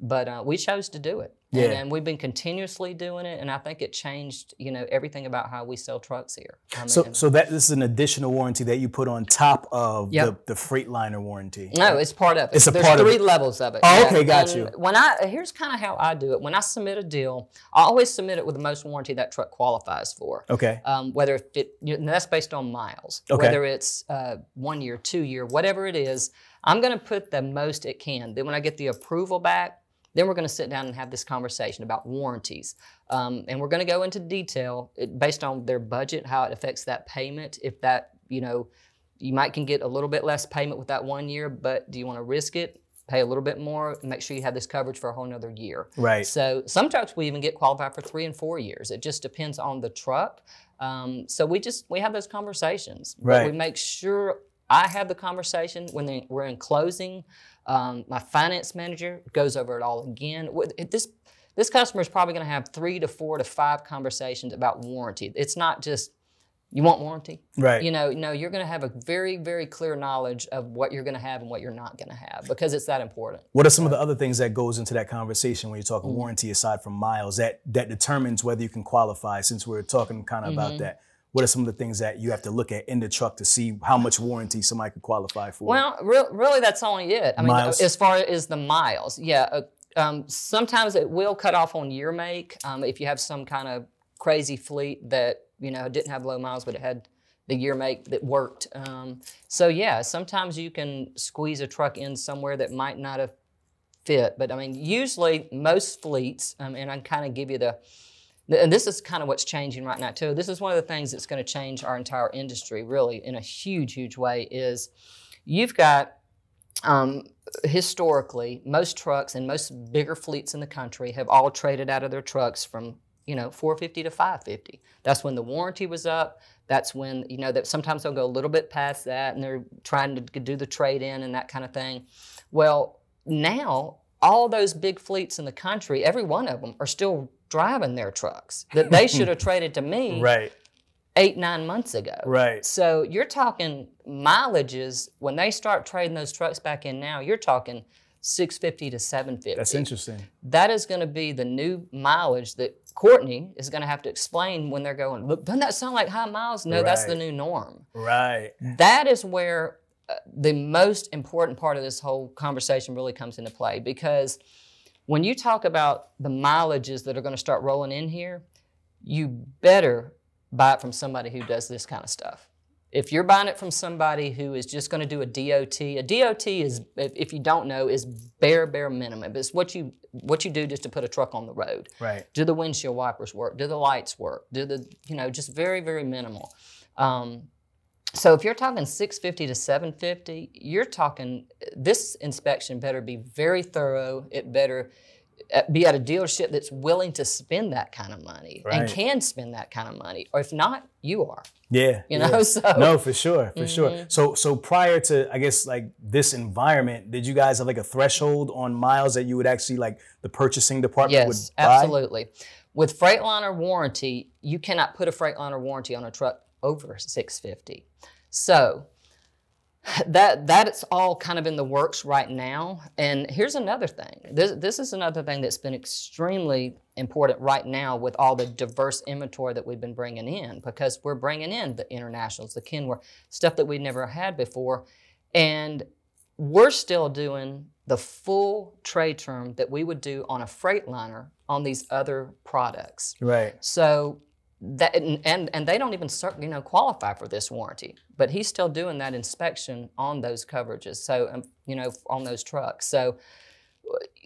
but uh, we chose to do it. And, Yeah. and we've been continuously doing it, and I think it changed, you know, everything about how we sell trucks here. I So, mean, so that this is an additional warranty that you put on top of Yep. the, the Freightliner warranty. No, it's part of it. It's a There's part of three it. levels of it. Oh, okay, got And you. When I here's kind of how I do it. When I submit a deal, I always submit it with the most warranty that truck qualifies for. Okay. Um, whether it you know, that's based on miles, Okay. whether it's uh, one year, two year, whatever it is, I'm going to put the most it can. Then when I get the approval back, then we're going to sit down and have this conversation about warranties, um, and we're going to go into detail it, based on their budget, how it affects that payment. If that you know, you might can get a little bit less payment with that one year, but do you want to risk it? Pay a little bit more, make sure you have this coverage for a whole nother year. Right. So sometimes we even get qualified for three and four years. It just depends on the truck. Um, so we just we have those conversations. But Right. we make sure I have the conversation when they, we're in closing. Um, my finance manager goes over it all again. This this customer is probably going to have three to four to five conversations about warranty. It's not just you want warranty. Right. You know, no, you're going to have a very very clear knowledge of what you're going to have and what you're not going to have because it's that important. What are some of the other things that goes into that conversation when you're talking Mm-hmm. warranty aside from miles that that determines whether you can qualify? Since we're talking kind of Mm-hmm. about that, what are some of the things that you have to look at in the truck to see how much warranty somebody could qualify for? Well, re- really, that's only it. I mean, Miles? as far as the miles, yeah. Uh, um, sometimes it will cut off on year make um, if you have some kind of crazy fleet that you know didn't have low miles, but it had the year make that worked. Um, so yeah, sometimes you can squeeze a truck in somewhere that might not have fit. But I mean, usually most fleets, um, and I kind of give you the and this is kind of what's changing right now too. This is one of the things that's going to change our entire industry, really, in a huge, huge way. Is you've got um, historically most trucks and most bigger fleets in the country have all traded out of their trucks from you know 450 to 550. That's when the warranty was up. That's when you know that sometimes they'll go a little bit past that and they're trying to do the trade in and that kind of thing. Well, now all those big fleets in the country, every one of them are still driving their trucks that they should have traded to me right. eight nine months ago. Right. So you're talking mileages when they start trading those trucks back in now. You're talking 650 to 750. That's interesting. That is going to be the new mileage that Courtnay is going to have to explain when they're going. Doesn't that sound like high miles? No, that's the new norm. Right. That is where uh, the most important part of this whole conversation really comes into play because when you talk about the mileages that are going to start rolling in here, you better buy it from somebody who does this kind of stuff. If you're buying it from somebody who is just going to do a DOT, a DOT is, if, if you don't know, is bare bare minimum. It's what you what you do just to put a truck on the road. Right. Do the windshield wipers work? Do the lights work? Do the you know just very very minimal. Um, so if you're talking 650 to 750, you're talking this inspection better be very thorough. It better be at a dealership that's willing to spend that kind of money and can spend that kind of money. Or if not, you are. Yeah. You know, yeah. so- Mm-hmm. no, for sure, for sure. So so prior to I guess like this environment, did you guys have like a threshold on miles that you would actually like the purchasing department would Yes, buy? absolutely. With Freightliner warranty, you cannot put a Freightliner warranty on a truck over 650. So that that's all kind of in the works right now. And here's another thing. This this is another thing that's been extremely important right now with all the diverse inventory that we've been bringing in because we're bringing in the internationals, the Kenworth, stuff that we never had before, and we're still doing the full trade term that we would do on a Freightliner on these other products. Right. So that and and, they don't even you know qualify for this warranty, but he's still doing that inspection on those coverages. So um, you know on those trucks. So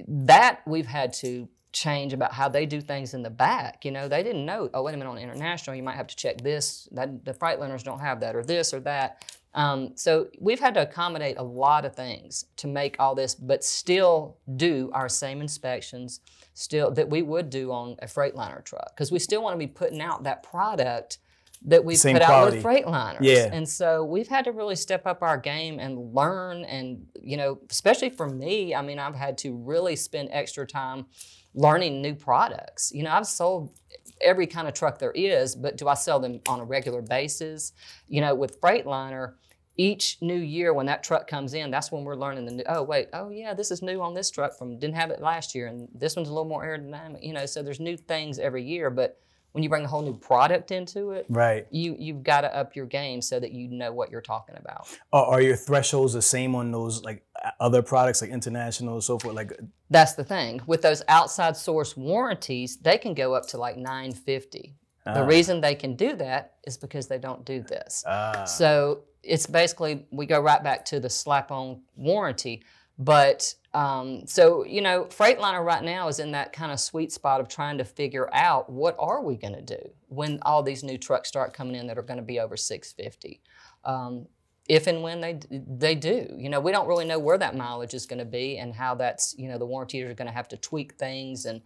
that we've had to change about how they do things in the back. You know, they didn't know. Oh, wait a minute, on international, you might have to check this. That the Freightliners don't have that, or this or that. Um, so we've had to accommodate a lot of things to make all this, but still do our same inspections, still that we would do on a Freightliner truck, because we still want to be putting out that product that we Same put out with quality. Freightliners. Yeah. And so we've had to really step up our game and learn, and you know, especially for me, I mean, I've had to really spend extra time learning new products. You know, I've sold every kind of truck there is, but do I sell them on a regular basis? You know, with Freightliner, each new year when that truck comes in, that's when we're learning the new. Oh wait, oh yeah, this is new on this truck from didn't have it last year, and this one's a little more aerodynamic. You know, so there's new things every year, but when you bring a whole new product into it, Right. you you've got to up your game so that you know what you're talking about. Are, are your thresholds the same on those like other products like international and so forth? Like That's the thing. With those outside source warranties, they can go up to like 950. The reason they can do that is because they don't do this. ah, So it's basically we go right back to the slap-on warranty. But um, so you know, Freightliner right now is in that kind of sweet spot of trying to figure out what are we going to do when all these new trucks start coming in that are going to be over 650. Um, if and when they they do, you know, we don't really know where that mileage is going to be and how that's you know the warranties are going to have to tweak things and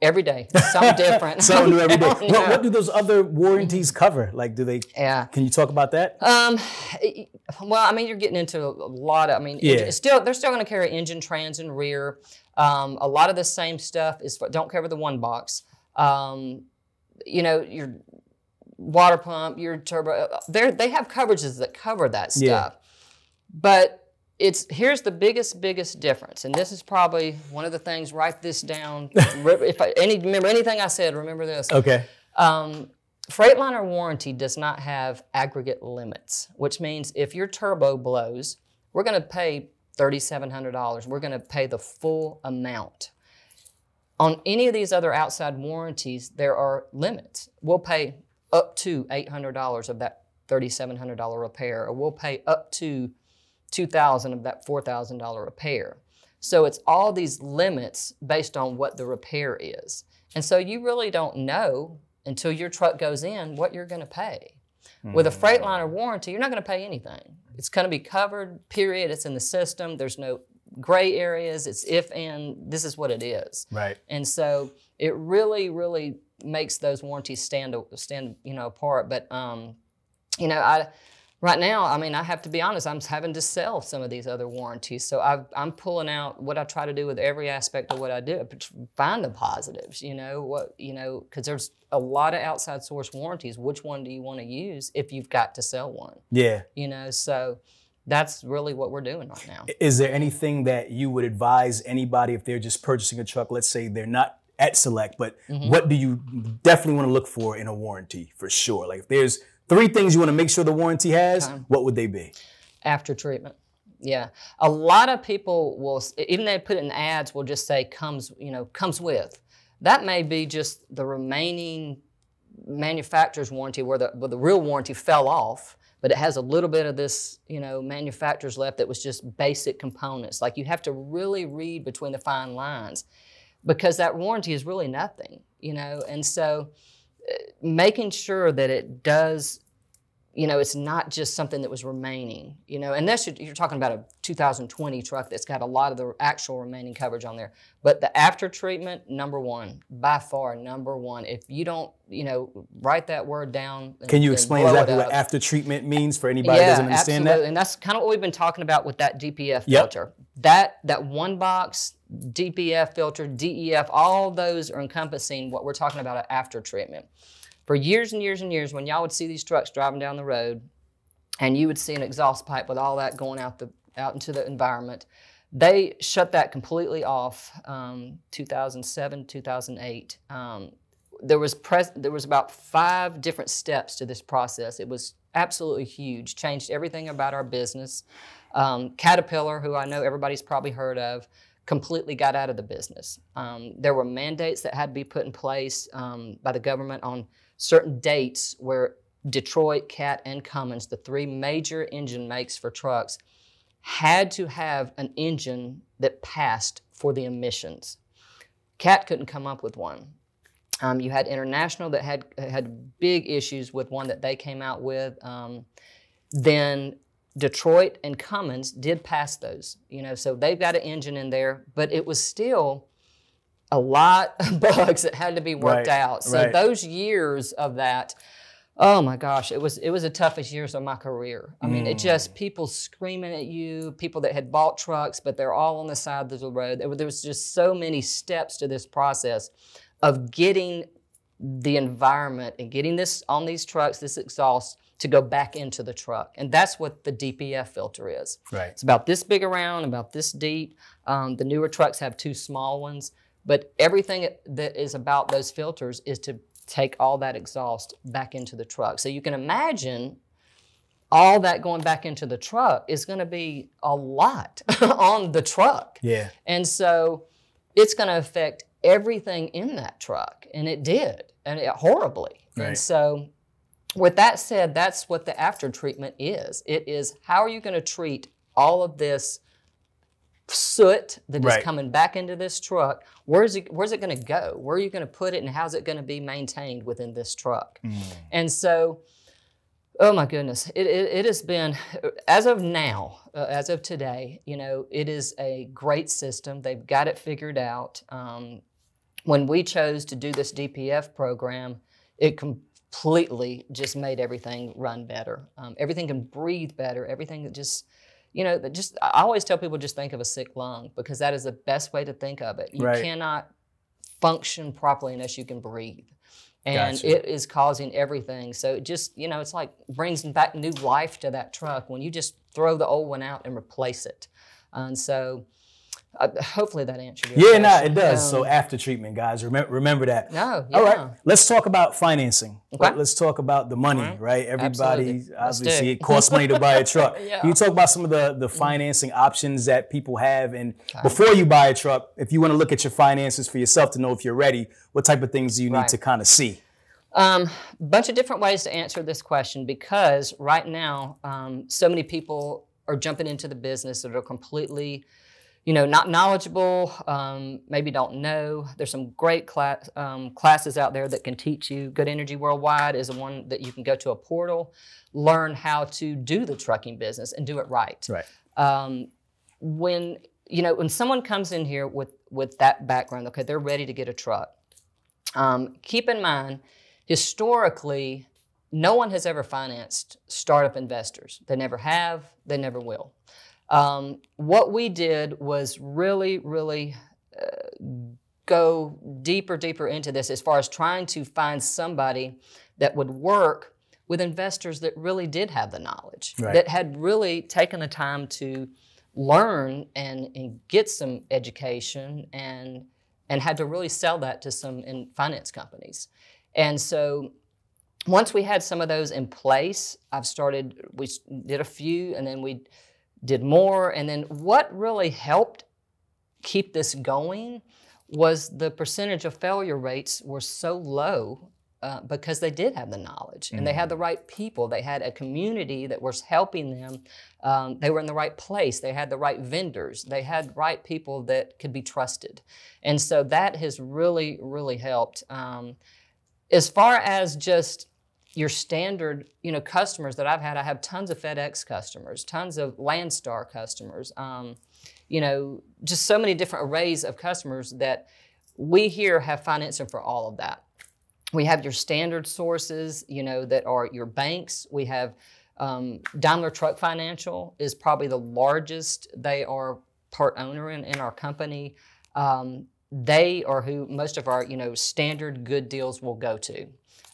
every day something different. something new every day. What, what do those other warranties cover? Like, do they? Yeah. Can you talk about that? Um, well, I mean, you're getting into a lot of. I mean, Yeah. it's still they're still going to carry engine, trans, and rear. Um, a lot of the same stuff is for, don't cover the one box. Um, you know, your water pump, your turbo. They they have coverages that cover that stuff. Yeah. But it's here's the biggest biggest difference, and this is probably one of the things. Write this down. If I, any remember anything I said, remember this. Okay. Um, Freightliner warranty does not have aggregate limits, which means if your turbo blows, we're going to pay $3,700. We're going to pay the full amount. On any of these other outside warranties, there are limits. We'll pay up to $800 of that $3,700 repair, or we'll pay up to 2,000 of that $4,000 repair. So it's all these limits based on what the repair is. And so you really don't know until your truck goes in what you're going to pay. With a Freightliner warranty, you're not going to pay anything. It's going to be covered, period. It's in the system. There's no gray areas. It's if and this is what it is. Right. And so it really, really makes those warranties stand stand you know apart. But um, you know, I right now, I mean, I have to be honest. I'm having to sell some of these other warranties. So I've, I'm pulling out what I try to do with every aspect of what I do. Find the positives. You know what you know because there's a lot of outside source warranties. Which one do you want to use if you've got to sell one? Yeah. You know, so that's really what we're doing right now. Is there anything that you would advise anybody if they're just purchasing a truck? Let's say they're not at Select, but Mm-hmm. what do you definitely want to look for in a warranty for sure? Like if there's three things you want to make sure the warranty has, what would they be? after treatment. Yeah, a lot of people will even they put it in ads will just say comes you know comes with. That may be just the remaining manufacturer's warranty where the where the real warranty fell off, but it has a little bit of this you know manufacturer's left that was just basic components. Like you have to really read between the fine lines because that warranty is really nothing, you know, and so making sure that it does you know, it's not just something that was remaining, you know, unless you're, you're, talking about a 2020 truck that's got a lot of the actual remaining coverage on there. But the after treatment, number one, by far number one. If you don't, you know, write that word down. And, Can you explain exactly what after treatment means for anybody yeah, doesn't understand absolutely. that? And that's kind of what we've been talking about with that DPF yep. filter. That that one box DPF filter, DEF, all those are encompassing what we're talking about after treatment for years and years and years, when y'all would see these trucks driving down the road, and you would see an exhaust pipe with all that going out the out into the environment, they shut that completely off. Um, 2007, 2008. Um, there was pres- there was about five different steps to this process. It was absolutely huge. Changed everything about our business. Um, Caterpillar, who I know everybody's probably heard of, completely got out of the business. Um, there were mandates that had to be put in place um, by the government on certain dates where Detroit, Cat, and Cummins, the three major engine makes for trucks, had to have an engine that passed for the emissions. Cat couldn't come up with one. Um, you had International that had had big issues with one that they came out with. Um, then Detroit and Cummins did pass those, you know, so they've got an engine in there, but it was still a lot of bugs that had to be worked right, out. So right. those years of that, oh my gosh, it was it was the toughest years of my career. I mean, it just mm. people screaming at you, people that had bought trucks, but they're all on the side of the road. There, there was just so many steps to this process of getting the environment and getting this on these trucks, this exhaust to go back into the truck. And that's what the DPF filter is. Right. It's about this big around, about this deep. Um, the newer trucks have two small ones. But everything that is about those filters is to take all that exhaust back into the truck. So you can imagine all that going back into the truck is going to be a lot on the truck. Yeah. And so it's going to affect everything in that truck. And it did, and it horribly. Right. And so, with that said, that's what the after treatment is. It is how are you going to treat all of this soot that right. is coming back into this truck, where's it, where's it going to go? Where are you going to put it, and how's it going to be maintained within this truck? Mm. And so, oh my goodness, it, it, it, has been, as of now, uh, as of today, you know, it is a great system. They've got it figured out. Um, when we chose to do this DPF program, it completely just made everything run better. Um, everything can breathe better. Everything that just you know, just I always tell people just think of a sick lung because that is the best way to think of it. You right. cannot function properly unless you can breathe. And gotcha. it is causing everything. So it just, you know, it's like brings back new life to that truck when you just throw the old one out and replace it. And so uh, hopefully that answered your yeah, question. no, it does. Um, so after treatment, guys, remember, remember that. No, yeah. All right, let's talk about financing. Okay. Let's talk about the money, right? right? Everybody Absolutely. obviously it costs money to buy a truck. yeah. Can you talk about some of the the financing options that people have, and okay. before you buy a truck, if you want to look at your finances for yourself to know if you're ready, what type of things do you need right. to kind of see? A um, bunch of different ways to answer this question because right now, um, so many people are jumping into the business that are completely you know, not knowledgeable, um, maybe don't know. There's some great class, um, classes out there that can teach you. Good Energy Worldwide is one that you can go to a portal, learn how to do the trucking business and do it right. Right. Um, when you know when someone comes in here with with that background, okay, they're ready to get a truck. Um, keep in mind, historically, no one has ever financed startup investors. They never have. They never will. Um, what we did was really, really uh, go deeper, deeper into this as far as trying to find somebody that would work with investors that really did have the knowledge, right. that had really taken the time to learn and, and get some education and and had to really sell that to some in finance companies. And so once we had some of those in place, I've started, we did a few, and then we did more. And then what really helped keep this going was the percentage of failure rates were so low uh, because they did have the knowledge and mm they had the right people. They had a community that was helping them. Um, they were in the right place. They had the right vendors. They had right people that could be trusted. And so that has really, really helped. Um, as far as just your standard, you know, customers that I've had. I have tons of FedEx customers, tons of Landstar customers. Um, you know, just so many different arrays of customers that we here have financing for all of that. We have your standard sources, you know, that are your banks. We have um, Daimler Truck Financial is probably the largest. They are part owner in, in our company. Um, they are who most of our, you know, standard good deals will go to.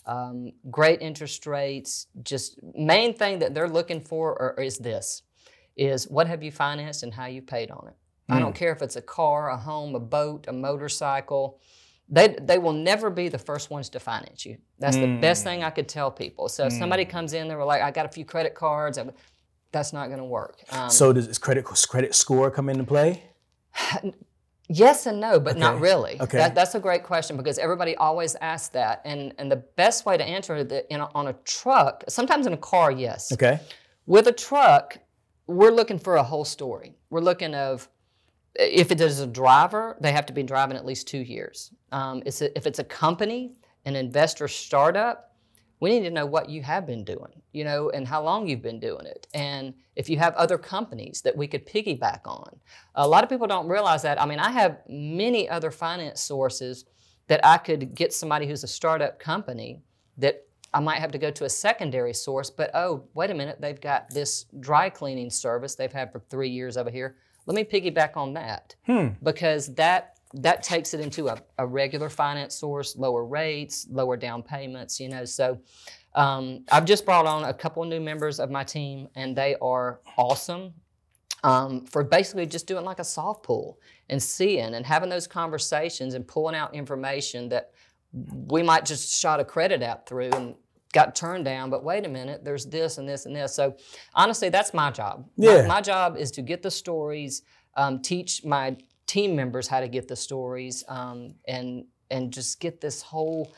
Um, great interest rates. Just main thing that they're looking for are, is this: is what have you financed and how you paid on it. I don't care if it's a car, a home, a boat, a motorcycle. They, they will never be the first ones to finance you. That's the best thing I could tell people. So if somebody comes in, they were like, I got a few credit cards. That's not going to work. Um, So does this credit credit score come into play? Yes and no, but not really. Okay. That, that's a great question because everybody always asks that. And, and the best way to answer it that in a, on a truck, sometimes in a car, yes. Okay. With a truck, we're looking for a whole story. We're looking of if it is a driver, they have to be driving at least two years. Um, it's a, if it's a company, an investor startup, we need to know what you have been doing, you know, and how long you've been doing it. And if you have other companies that we could piggyback on. A lot of people don't realize that. I mean, I have many other finance sources that I could get somebody who's a startup company that I might have to go to a secondary source, but oh, wait a minute, they've got this dry cleaning service they've had for three years over here. Let me piggyback on that hmm. because that that takes it into a, a regular finance source, lower rates, lower down payments, you know. So um, I've just brought on a couple of new members of my team, and they are awesome um, for basically just doing like a soft pull and seeing and having those conversations and pulling out information that we might just shot a credit app through and got turned down, but wait a minute, there's this and this and this. So honestly, that's my job. My- Yeah. My, job is to get the stories, um, teach my team members how to get the stories, um, and and just get this whole.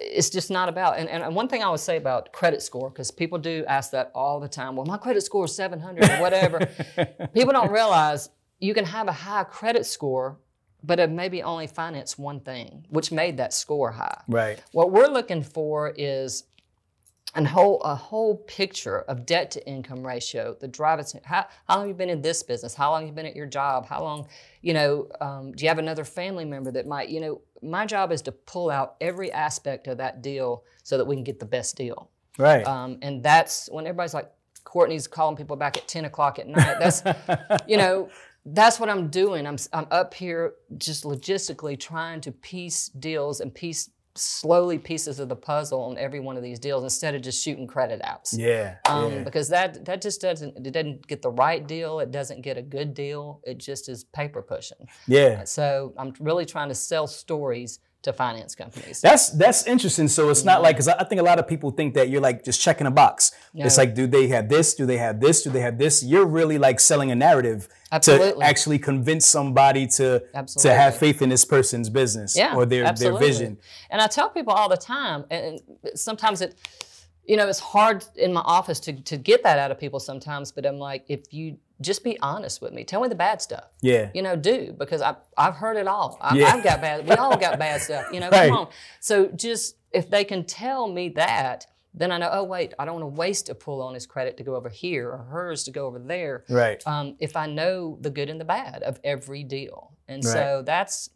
It's just not about. And, and one thing I would say about credit score, because people do ask that all the time. Well, my credit score is 700 or whatever. people don't realize you can have a high credit score, but it maybe only finance one thing, which made that score high. Right. What we're looking for is an whole a whole picture of debt to income ratio, the driving. How, how long have you been in this business? How long have you been at your job? How long, you know, um, do you have another family member that might, you know, my job is to pull out every aspect of that deal so that we can get the best deal. Right. Um, and that's when everybody's like, Courtnay's calling people back at 10 o'clock at night. That's, you know, that's what I'm doing. I'm, I'm up here just logistically trying to piece deals and piece slowly pieces of the puzzle on every one of these deals instead of just shooting credit outs. yeah. Um, yeah. Because that that just doesn't it doesn't get the right deal. It doesn't get a good deal. It just is paper pushing. Yeah. So I'm really trying to sell stories to finance companies. That's that's interesting. So it's not like because I think a lot of people think that you're like just checking a box. It's like, do they have this? Do they have this? Do they have this? You're really like selling a narrative to actually convince somebody to to have faith in this person's business yeah, or their absolutely. their vision. And I tell people all the time, and and sometimes it, you know, it's hard in my office to to get that out of people sometimes. But I'm like, if you just be honest with me, tell me the bad stuff. Yeah. You know, do because I I've heard it all. I, Yeah. I've got bad. We all got bad stuff. You know, Right. come on. So just if they can tell me that. Then I know, oh, wait, I don't want to waste a pull on his credit to go over here or hers to go over there Right. um, if I know the good and the bad of every deal. And Right. so that's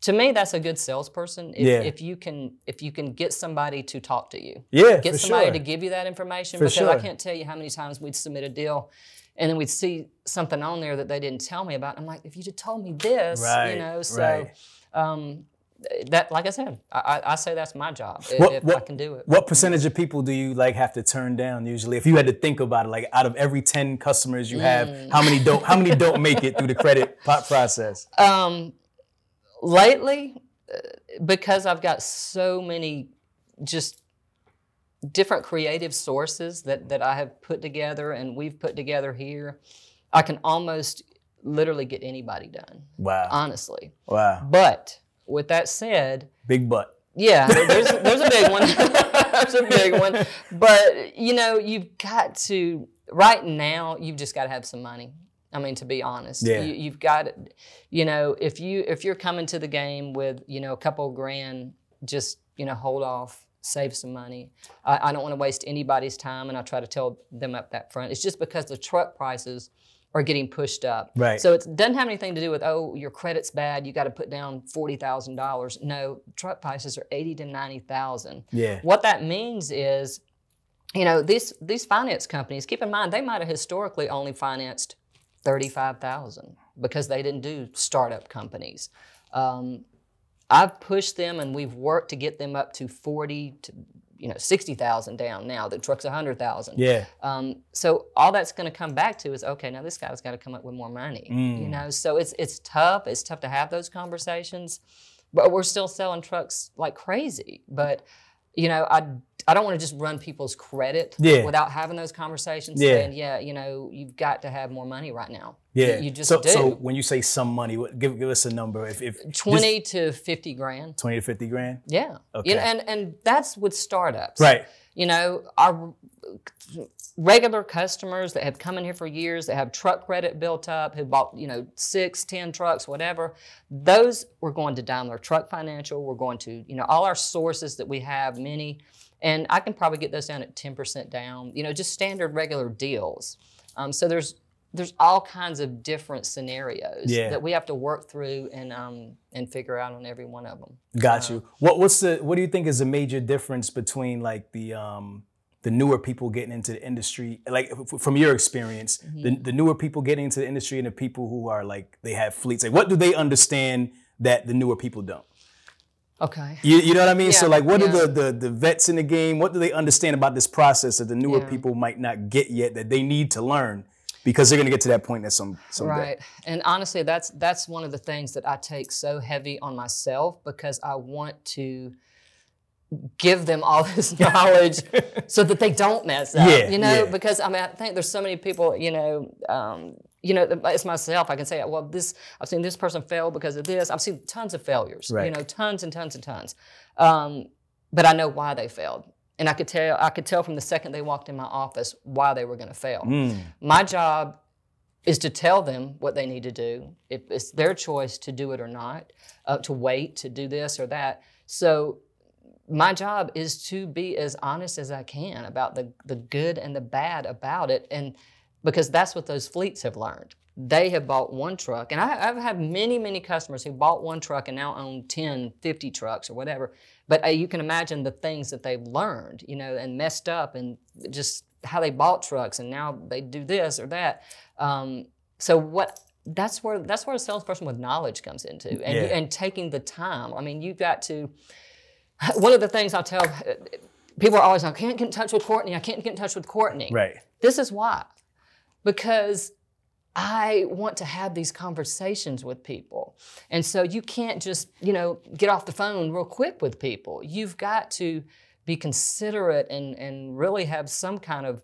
to me that's a good salesperson if, Yeah. if you can if you can get somebody to talk to you. Yeah. Get somebody sure. to give you that information For because I can't tell you how many times we'd submit a deal and then we'd see something on there that they didn't tell me about. I'm like, if you just told me this, Right, you know, so right. um, that like I said, I, I, say that's my job i- What- if what- I can do it. What percentage of people do you like have to turn down usually? If you had to think about it, like out of every ten customers you have, Mm. how many don't how many don't make it through the credit process? Um, lately, uh, because I've got so many just different creative sources that, that I have put together and we've put together here, I can almost literally get anybody done, Wow. honestly. Wow. But with that said, Big butt. yeah, there's there's a big one. there's a big one. But you know, you've got to right now. You've just got to have some money. I mean, to be honest, Yeah. you, you've got, you know, if you if you're coming to the game with you know a couple grand, just you know hold off, save some money. I, I don't want to waste anybody's time, and I try to tell them up that front. It's just because the truck prices are getting pushed up. Right. So it doesn't have anything to do with oh your credit's bad, you got to put down forty thousand dollars. No, truck prices are eighty to ninety thousand. Yeah. What that means is, you know, these these finance companies. Keep in mind they might have historically only financed thirty five thousand because they didn't do startup companies. Um, I've pushed them and we've worked to get them up to 40 to you know 60,000 down now. The truck's 100,000. Yeah. Um, so all that's going to come back to is okay. Now this guy's got to come up with more money. Mm. You know, so it's it's tough. It's tough to have those conversations, but we're still selling trucks like crazy. But you know, I I don't want to just run people's credit Yeah. without having those conversations. Yeah. Saying, yeah, you know, you've got to have more money right now. Yeah. you, just so, do. so when you say some money, give give us a number. If, if just 20 to 50 grand. 20 to 50 grand. Yeah. Okay. You know, and and that's with startups. Right. You know, our regular customers that have come in here for years, that have truck credit built up, who bought, you know, six, ten trucks, whatever, those we're going to Daimler Truck Financial. We're going to, you know, all our sources that we have, many, and I can probably get those down at 10% down, you know, just standard regular deals. Um, so there's there's all kinds of different scenarios Yeah. that we have to work through and um, and figure out on every one of them. Got you. What what's the what do you think is the major difference between like the um the newer people getting into the industry, like f- from your experience, Mm-hmm. the, the newer people getting into the industry and the people who are like they have fleets. Like, what do they understand that the newer people don't? Okay. You, you know what I mean? so like, what yeah. do the, the the vets in the game? What do they understand about this process that the newer Yeah. people might not get yet that they need to learn because they're gonna get to that point at some someday. Right. And honestly, that's that's one of the things that I take so heavy on myself because I want to give them all this knowledge so that they don't mess up. Yeah, you know, yeah. because I mean, I think there's so many people. You know, um, you know, it's myself. I can say, well, this I've seen this person fail because of this. I've seen tons of failures. Right. You know, tons and tons and tons. Um, but I know why they failed. And I could tell I could tell from the second they walked in my office why they were going to fail. Mm. My job is to tell them what they need to do. If it's their choice to do it or not, uh, to wait, to do this or that. So my job is to be as honest as I can about the, the good and the bad about it. And because that's what those fleets have learned. They have bought one truck, and I, I've had many, many customers who bought one truck and now own 10, 50 trucks or whatever. But uh, you can imagine the things that they've learned, you know, and messed up and just how they bought trucks and now they do this or that. Um, so what that's where that's where a salesperson with knowledge comes into and, Yeah. and taking the time. I mean, you've got to one of the things I'll tell people are always, I can't get in touch with Courtnay. I can't get in touch with Courtnay. Right. This is why. Because I want to have these conversations with people. And so you can't just, you know, get off the phone real quick with people. You've got to be considerate and, and really have some kind of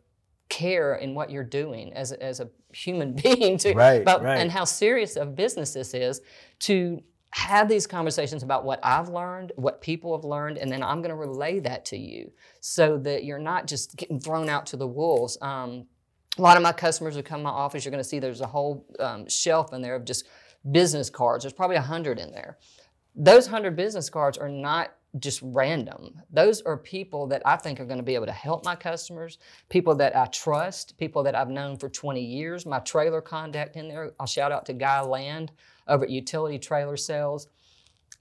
care in what you're doing as a, as a human being to Right, about- right. and how serious of business this is to have these conversations about what I've learned, what people have learned, and then I'm going to relay that to you so that you're not just getting thrown out to the wolves. Um, a lot of my customers who come to my office, you're going to see there's a whole um, shelf in there of just business cards. There's probably a hundred in there. Those hundred business cards are not just random. Those are people that I think are going to be able to help my customers, people that I trust, people that I've known for 20 years. My trailer contact in there, I'll shout out to Guy Land over at Utility Trailer Sales.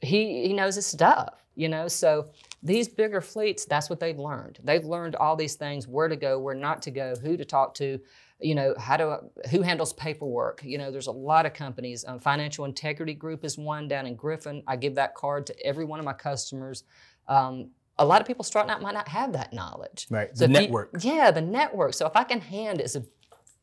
He he knows his stuff, you know. So these bigger fleets, that's what they've learned. They've learned all these things: where to go, where not to go, who to talk to, you know, how to who handles paperwork. You know, there's a lot of companies. Um, Financial Integrity Group is one down in Griffin. I give that card to every one of my customers. Um, a lot of people starting out might not have that knowledge. Right. So the if you- network. yeah, the network. So if I can hand as a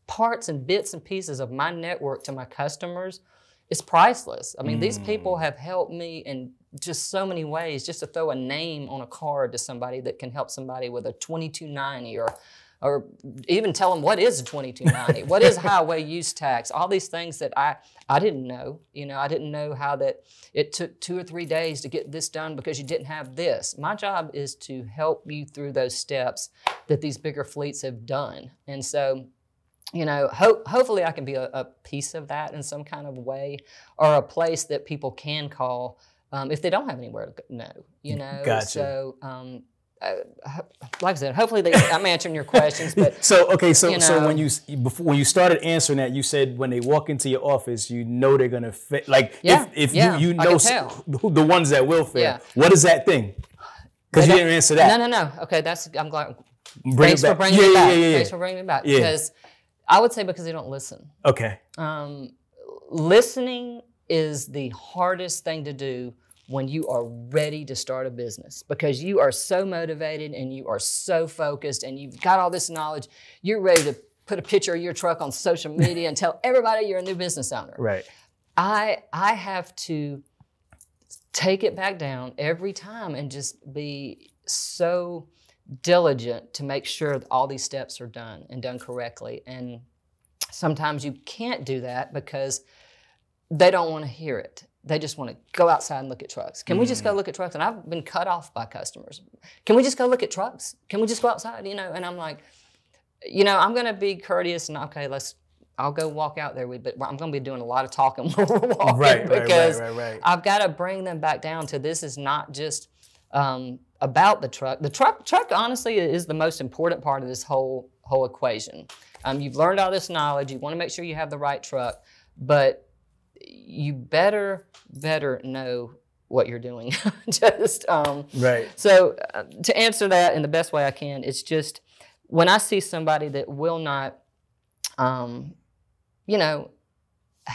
parts and bits and pieces of my network to my customers, it's priceless. I mean, these people Mm. have helped me in just so many ways. Just to throw a name on a card to somebody that can help somebody with a 2290 or or even tell them what is a 2290 what is highway use tax all these things that i i didn't know you know i didn't know how that it took two or three days to get this done because you didn't have this my job is to help you through those steps that these bigger fleets have done and so you know, ho- hopefully I can be a, a piece of that in some kind of way, or a place that people can call um, if they don't have anywhere to go, no, you know. Gotcha. So um, uh, like I said, hopefully they, I'm answering your questions, but So okay, so You so when you before when you started answering that, you said when they walk into your office, you know they're gonna fit. Like Yeah, if, if yeah, you you know can s- tell. who- the ones that will fail. Yeah. What is that thing? Because you didn't answer that. No, no, no. Okay, that's I'm glad. Bring Thanks for bringing yeah, it yeah, back. Yeah, yeah, Thanks for bringing it back Yeah. because I would say because they don't listen. Okay. Um, listening is the hardest thing to do when you are ready to start a business because you are so motivated and you are so focused and you've got all this knowledge. You're ready to put a picture of your truck on social media and tell everybody you're a new business owner. Right. I I have to take it back down every time and just be so diligent to make sure that all these steps are done and done correctly. And sometimes you can't do that because they don't want to hear it. They just want to go outside and look at trucks. Can we just go look at trucks? And I've been cut off by customers. Can we just go look at trucks? Can we just go outside? You know, and I'm like, you know, I'm gonna be courteous and okay, let's. I'll go walk out there with, but I'm gonna be doing a lot of talking when we're walking Right, right, right, because right, right. I've got to bring them back down to this is not just um, about the truck. The truck, truck, honestly, is the most important part of this whole whole equation. Um, you've learned all this knowledge. You want to make sure you have the right truck, but you better better know what you're doing. just um, Right. so uh, to answer that in the best way I can, it's just when I see somebody that will not, um, you know,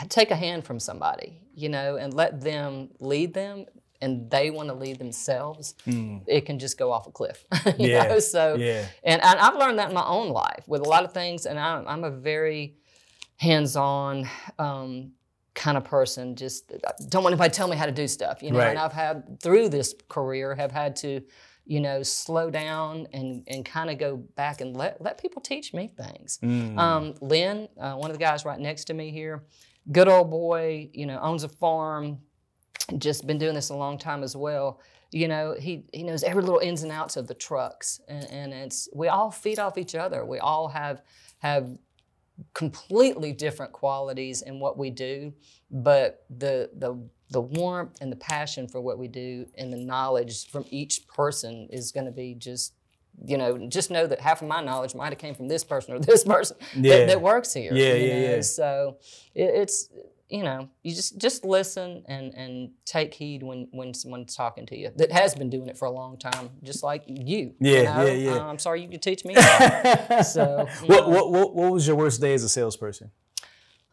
take a hand from somebody, you know, and let them lead them, and they want to lead themselves, it can just go off a cliff. you Yeah, know? So yeah. and, and I've learned that in my own life with a lot of things, and I'm, I'm a very hands-on um, kind of person. Just don't want anybody to tell me how to do stuff, you know. Right. And I've had through this career have had to, you know, slow down and and kind of go back and let let people teach me things. Mm. Um, Lynn, uh, one of the guys right next to me here, good old boy, you know, owns a farm. Just been doing this a long time as well. You know, he he knows every little ins and outs of the trucks, and, and it's we all feed off each other. We all have have completely different qualities in what we do, but the the the warmth and the passion for what we do and the knowledge from each person is going to be just you know just know that half of my knowledge might have came from this person or this person Yeah. that, that works here Yeah, yeah, know? yeah. so it, it's you know you just just listen and and take heed when when someone's talking to you that has been doing it for a long time just like you Yeah, you know? yeah, yeah. Uh, i'm sorry you could teach me so what, what what what was your worst day as a salesperson?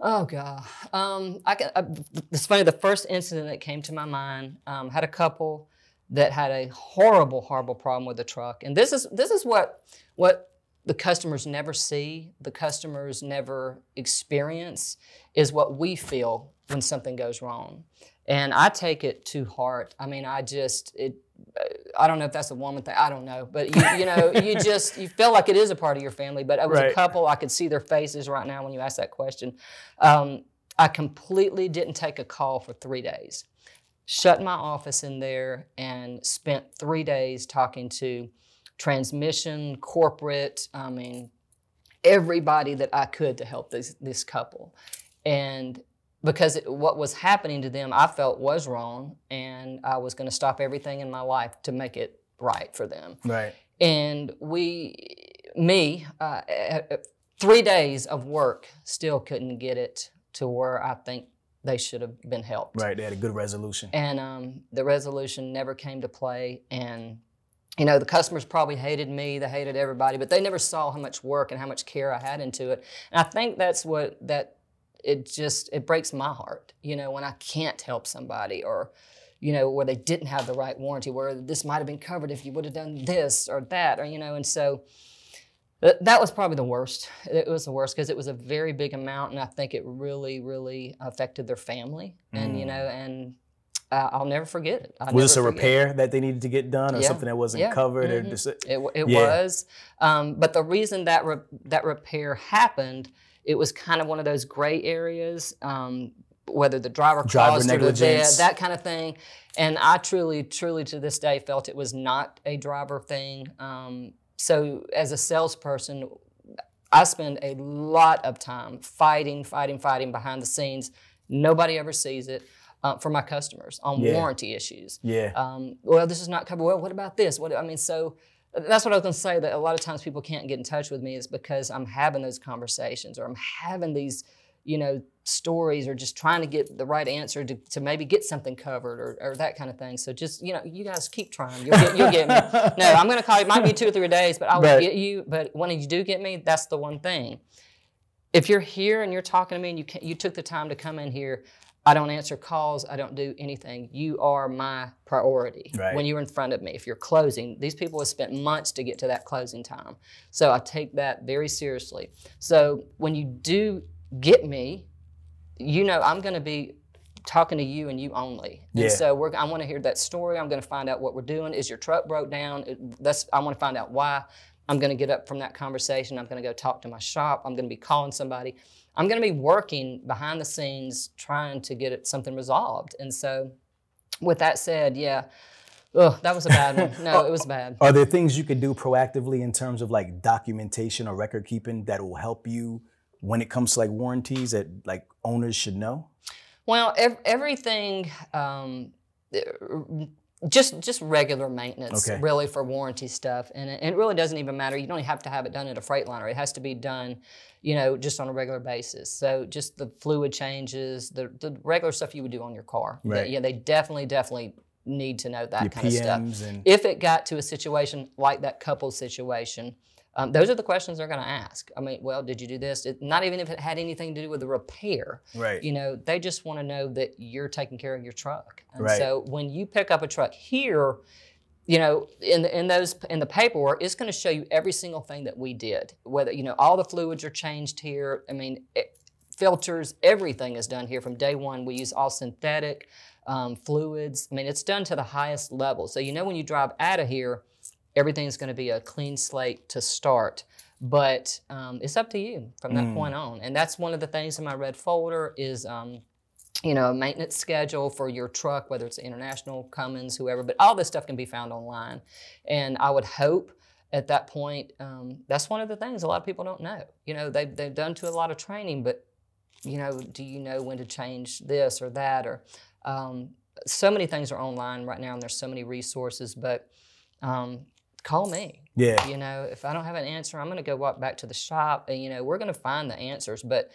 Oh God, um, I can. I, it's funny. The first incident that came to my mind um, had a couple that had a horrible, horrible problem with the truck, and this is this is what what the customers never see, the customers never experience, is what we feel when something goes wrong, and I take it to heart. I mean, I just it. I don't know if that's a woman thing. I don't know, but you, you know, you just you feel like it is a part of your family. But it was Right. a couple. I could see their faces right now when you asked that question. Um, I completely didn't take a call for three days. Shut my office in there and spent three days talking to transmission, corporate. I mean, everybody that I could to help this this couple, and because it, what was happening to them, I felt was wrong, and I was going to stop everything in my life to make it right for them Right. and we me uh, uh, three days of work still couldn't get it to where i think they should have been helped Right. They had a good resolution. and um, the resolution never came to play and you know the customers probably hated me they hated everybody but they never saw how much work and how much care i had into it. And i think that's what that it just it breaks my heart you know when i can't help somebody or you know where they didn't have the right warranty where this might have been covered if you would have done this or that or you know and so th- that was probably the worst. It was the worst because it was a very big amount and i think it really really affected their family and you mm. know and uh, i'll never forget it I'll. Was this a forget it. repair that they needed to get done, or Yeah. something that wasn't Yeah. covered, or Mhm. just It, it Yeah. was, um, but the reason that re- that repair happened, it was kind of one of those gray areas, um, whether the driver, Driver caused it or the- that kind of thing. And I truly, truly to this day felt it was not a driver thing. Um, so as a salesperson, I spend a lot of time fighting, fighting, fighting behind the scenes. Nobody ever sees it. Uh, for my customers on Yeah. warranty issues yeah. um, well, this is not covered. Well, what about this? What I mean, so that's what I was going to say. That a lot of times people can't get in touch with me is because I'm having those conversations or I'm having these, you know, stories or just trying to get the right answer to, to maybe get something covered or, or that kind of thing. So just you know, you guys keep trying. You'll get, you'll get me. No, I'm going to call you. It might be two or three days, but I will Right. get you. But when you do get me, that's the one thing. If you're here and you're talking to me and you can, you took the time to come in here, I don't answer calls. I don't do anything. You are my priority Right. when you're in front of me. If you're closing, these people have spent months to get to that closing time. So I take that very seriously. So when you do get me, you know I'm going to be talking to you and you only. Yeah. And so we're, I want to hear that story. I'm going to find out what we're doing. Is your truck broke down? It, that's I want to find out why. I'm going to get up from that conversation. I'm going to go talk to my shop. I'm going to be calling somebody. I'm going to be working behind the scenes trying to get it, something resolved. And so, with that said, yeah, ugh, that was a bad one. No, it was bad. Are there things you could do proactively in terms of like documentation or record keeping that will help you when it comes to like warranties that like owners should know? Well, ev- everything, um, just just regular maintenance, Okay. really for warranty stuff, and it, it really doesn't even matter. You don't have to have it done at a Freightliner. It has to be done, you know, just on a regular basis. So just the fluid changes, the the regular stuff you would do on your car. Right. Yeah, they definitely definitely need to know that Your kind of stuff. And If it got to a situation like that couple situation, um, those are the questions they're going to ask. I mean, well, did you do this? It, not even if it had anything to do with the repair. right. You know, they just want to know that you're taking care of your truck. And Right. so when you pick up a truck here, you know, in the, in those in the paperwork, it's going to show you every single thing that we did. Whether you know all the fluids are changed here. I mean, it, filters, everything is done here from day one. We use all synthetic um, fluids. I mean, it's done to the highest level. So you know when you drive out of here, everything's going to be a clean slate to start. But um, it's up to you from that point on. And that's one of the things in my red folder is. Um, you know, a maintenance schedule for your truck, whether it's International, Cummins, whoever, but all this stuff can be found online. And I would hope at that point, um, that's one of the things a lot of people don't know. You know, they've, they've done to a lot of training, but, you know, do you know when to change this or that? Or um, so many things are online right now, and there's so many resources, but um, call me. Yeah. You know, if I don't have an answer, I'm going to go walk back to the shop, and you know, we're going to find the answers. But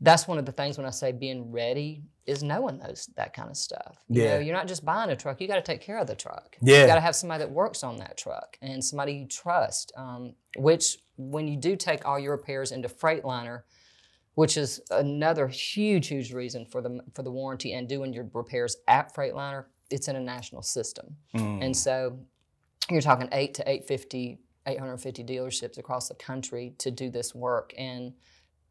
that's one of the things when I say being ready is knowing those that kind of stuff. You Yeah. know, you're not just buying a truck; you got to take care of the truck. Yeah. You got to have somebody that works on that truck and somebody you trust. Um, which, when you do take all your repairs into Freightliner, which is another huge, huge reason for the for the warranty and doing your repairs at Freightliner, it's in a national system, Mm. and so you're talking eight to 850, 850 dealerships across the country to do this work, and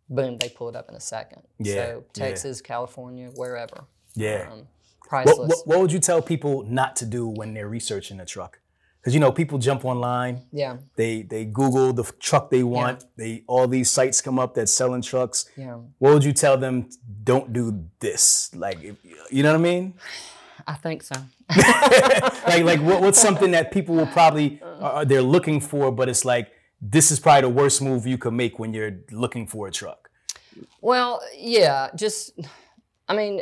boom, they pull it up in a second. Yeah, So yeah. Texas, California, wherever. Yeah. Um, priceless. what, what would you tell people not to do when they're researching a truck? Because you know, people jump online, yeah, they they Google the truck they want. They all these sites come up that's selling trucks. yeah. What would you tell them? Don't do this. Like, you know what I mean? I think so. like, like what, what's something that people will probably are, they're looking for, but it's like this is probably the worst move you could make when you're looking for a truck. Well, yeah, just I mean,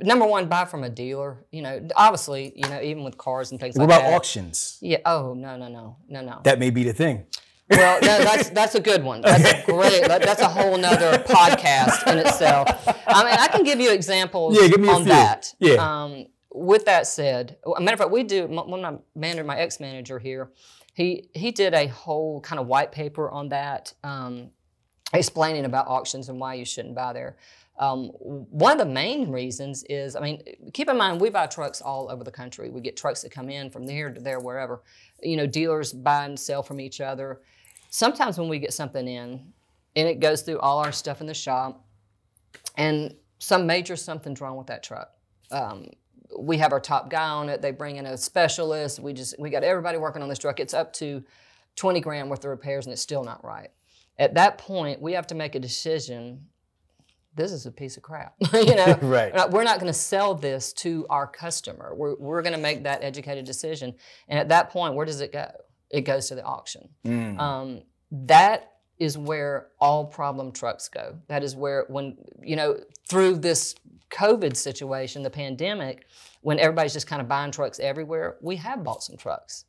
number one, buy from a dealer. You know, obviously, you know, even with cars and things like that. What like about that. auctions? Yeah. Oh no, no, no, no, no. That may be the thing. Well, that, that's that's a good one. That's a great. That, that's a whole nother podcast in itself. I mean, I can give you examples Yeah, give me a on few. that. Yeah. Um, with that said, a matter of fact, we do. One of my manager, my ex manager here, he he did a whole kind of white paper on that, um, explaining about auctions and why you shouldn't buy there. Um, one of the main reasons is, I mean, keep in mind we buy trucks all over the country. We get trucks that come in from here to there, wherever. You know, dealers buy and sell from each other. Sometimes when we get something in, and it goes through all our stuff in the shop, and some major something's wrong with that truck. Um, we have our top guy on it. They bring in a specialist. We just we got everybody working on this truck. It's up to 20 grand worth of repairs, and it's still not right. At that point, we have to make a decision. This is a piece of crap. you know, Right. We're not- going to sell this to our customer. We're, we're going to make that educated decision. And at that point, where does it go? It goes to the auction. Mm. Um, that is where all problem trucks go. That is where, when, you know, through this COVID situation, the pandemic, when everybody's just kind of buying trucks everywhere, we have bought some trucks.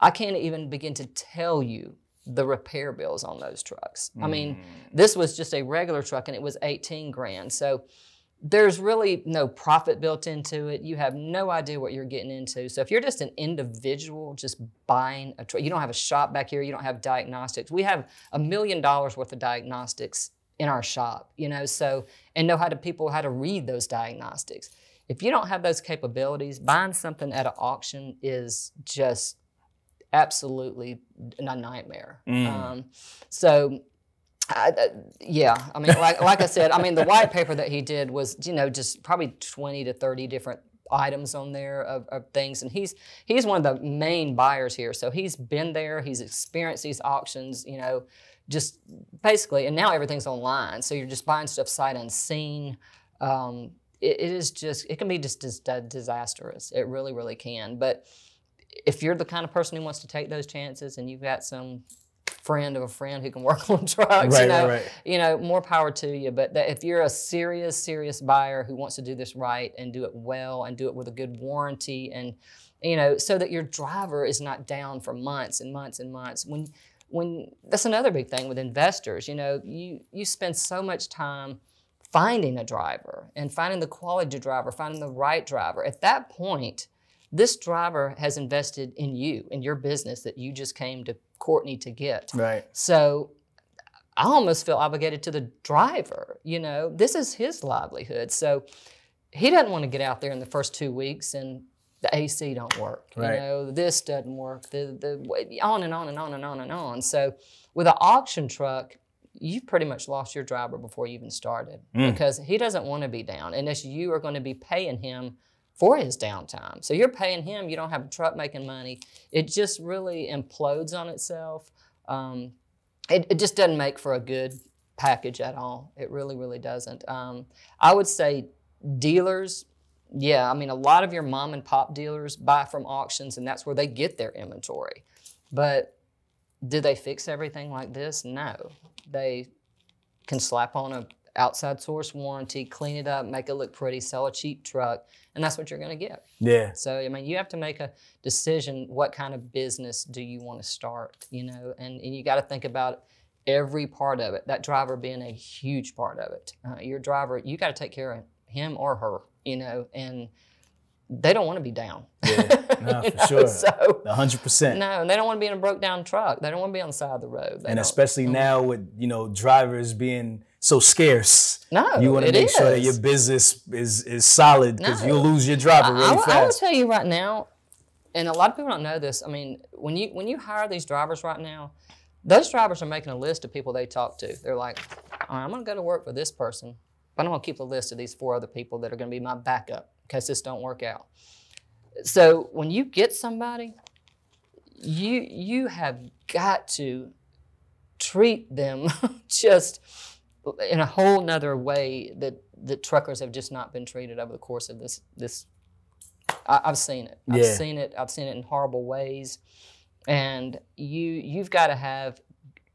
I can't even begin to tell you the repair bills on those trucks. I mean, Mm. this was just a regular truck and it was 18 grand. So there's really no profit built into it. You have no idea what you're getting into. So if you're just an individual just buying a truck, you don't have a shop back here, you don't have diagnostics. We have a million dollars worth of diagnostics in our shop, you know, so and know how to people how to read those diagnostics. If you don't have those capabilities, buying something at an auction is just absolutely a nightmare. Um, so I, I- yeah, I mean, like, like I said, I mean, the white paper that he did was, you know, just probably 20 to 30 different items on there of, of things. And he's he's one of the main buyers here. So he's been there, he's experienced these auctions, you know, just basically, and now everything's online. So you're just buying stuff sight unseen. Um, it, it is just, it can be just, disastrous. It really, really can. But if you're the kind of person who wants to take those chances and you've got some friend of a friend who can work on trucks, Right, you right, know, right. you know, more power to you. But that if you're a serious, serious buyer who wants to do this right and do it well and do it with a good warranty and you know, so that your driver is not down for months and months and months. When when that's another big thing with investors, you know, you you spend so much time finding a driver and finding the quality driver, finding the right driver. At that point, this driver has invested in you, in your business that you just came to Courtnay to get. Right. So I almost feel obligated to the driver. You know, this is his livelihood. So he doesn't want to get out there in the first two weeks and the AC don't work. Right. You know, this doesn't work. The the on and on and on and on and on. So with an auction truck, you've pretty much lost your driver before you even started because he doesn't want to be down, unless you are going to be paying him for his downtime. So you're paying him. You don't have a truck making money. It just really implodes on itself. Um, it, it just doesn't make for a good package at all. It really, really doesn't. Um, I would say dealers, yeah, I mean, a lot of your mom and pop dealers buy from auctions, and that's where they get their inventory. But do they fix everything like this? No. They can slap on a outside source warranty, clean it up, make it look pretty, sell a cheap truck, and that's what you're going to get. Yeah. So I mean, you have to make a decision. What kind of business do you want to start? You know, and, and you got to think about every part of it. That driver being a huge part of it. Uh, your driver, you got to take care of him or her. You know, and they don't want to be down. No, for know, sure. So hundred percent. no, and they don't want to be in a broke down truck. They don't want to be on the side of the road. They And especially mm-hmm. now with you know drivers being so scarce. No, you want to make sure that your business is is solid because No. you'll lose your driver really I, will- I will tell you right now, and a lot of people don't know this. I mean, when you when you hire these drivers right now, those drivers are making a list of people they talk to. They're like, All right, I'm going to go to work for this person, but I'm going to keep a list of these four other people that are going to be my backup in case this don't work out. So when you get somebody, you you have got to treat them just in a whole nother way that the truckers have just not been treated over the course of this this I, I've seen it. I've Yeah. seen it. I've seen it in horrible ways. And you you've got to have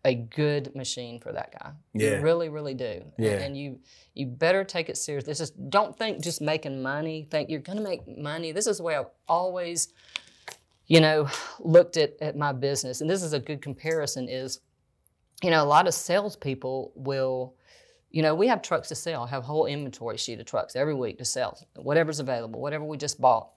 a good machine for that guy. Yeah. You really, really do. Yeah. And you you better take it serious. This is don't think just making money. Think you're gonna make money. This is the way I've always, you know, looked at, at my business. And this is a good comparison, is you know, a lot of salespeople will, you know, we have trucks to sell, have a whole inventory sheet of trucks every week to sell, whatever's available, whatever we just bought.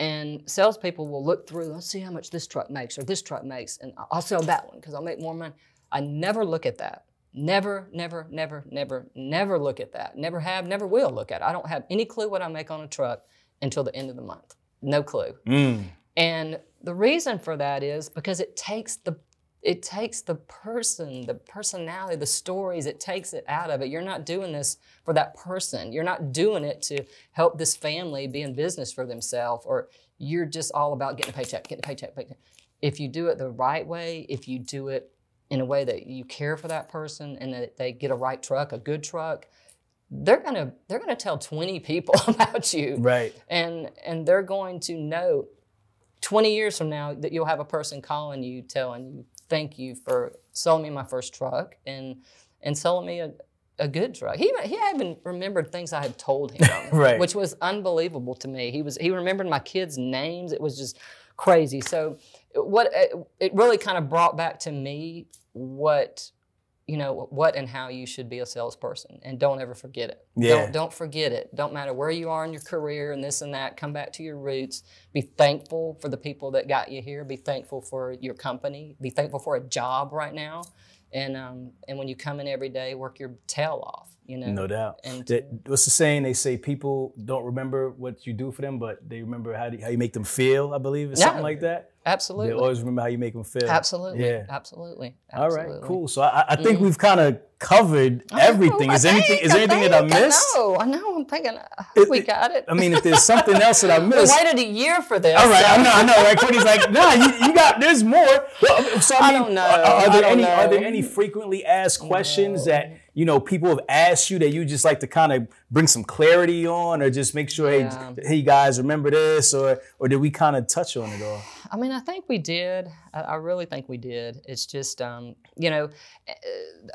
And salespeople will look through, let's see how much this truck makes or this truck makes, and I'll sell that one because I'll make more money. I never look at that. Never, never, never, never, never look at that. Never have, never will look at it. I don't have any clue what I make on a truck until the end of the month. No clue. Mm. And the reason for that is because it takes the it takes the person, the personality, the stories, it takes it out of it. You're not doing this for that person. You're not doing it to help this family be in business for themselves, or you're just all about getting a paycheck, getting a paycheck, paycheck. If you do it the right way, if you do it in a way that you care for that person and that they get a right truck, a good truck, they're gonna they're gonna tell 20 people about you Right. and and they're going to know 20 years from now that you'll have a person calling you telling you thank you for selling me my first truck and and selling me a, a good truck he, he even remembered things i had told him Right. which was unbelievable to me he was he remembered my kids names it was just crazy. So what it, it really kind of brought back to me what you know what and how you should be a salesperson and don't ever forget it. Yeah. don't, don't forget it. Don't matter where you are in your career and this and that come back to your roots. Be thankful for the people that got you here. Be thankful for your company. Be thankful for a job right now. And um, and when you come in every day work your tail off you know No doubt. And- That- what's the saying? They say people don't remember what you do for them, but they remember how, do, how you make them feel. I believe it's Yeah. something like that. Absolutely. They always remember how you make them feel. absolutely Yeah. absolutely absolutely. All right. Cool. So I, I think we've kind of covered everything. I Is anything? think, Is there anything that I missed? No, I know. I'm thinking uh, It- we got it. I mean, if there's something else that I we missed. waited a year for this. All right, so- I know, I know. Right, Courtnay's like, nah, you, you got. There's more. Well, so I, I don't know. Are, are there any? Are there any frequently asked questions that you know people have asked you that you just like to kind of bring some clarity on, or just make sure, Yeah. hey, hey guys, remember this, or or did we kind of touch on it all? I mean, I think we did. I, I really think we did. It's just, um, you know, uh,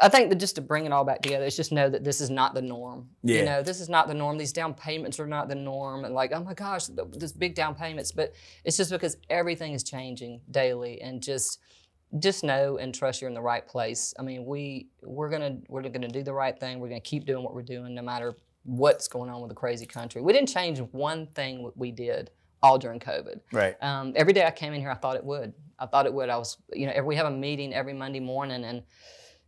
I think that just to bring it all back together, it's just know that this is not the norm. Yeah. You know, this is not the norm. These down payments are not the norm. And like, oh my gosh, th- this big down payments. But it's just because everything is changing daily, and just, just know and trust you're in the right place. I mean, we we're gonna we're gonna do the right thing. We're gonna keep doing what we're doing, no matter what's going on with the crazy country. We didn't change one thing we did all during COVID. Right. Um, every day I came in here, I thought it would. I thought it would. I was, you know, we have a meeting every Monday morning, and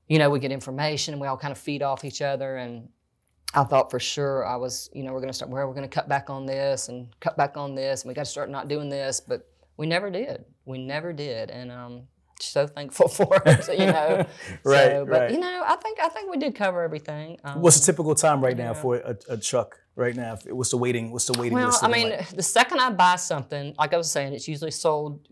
you know, we get information, and we all kind of feed off each other. And I thought for sure I was, you know, we're going to start where we're going to cut back on this and cut back on this, and we got to start not doing this. But we never did. We never did, and um, so thankful for it. You know, Right, So, but right. you know, I think I think we did cover everything. Um, What's the typical time right now for a, a truck? Right now, what's the waiting? What's the waiting Well, list? I mean, like? the second I buy something, like I was saying, it's usually sold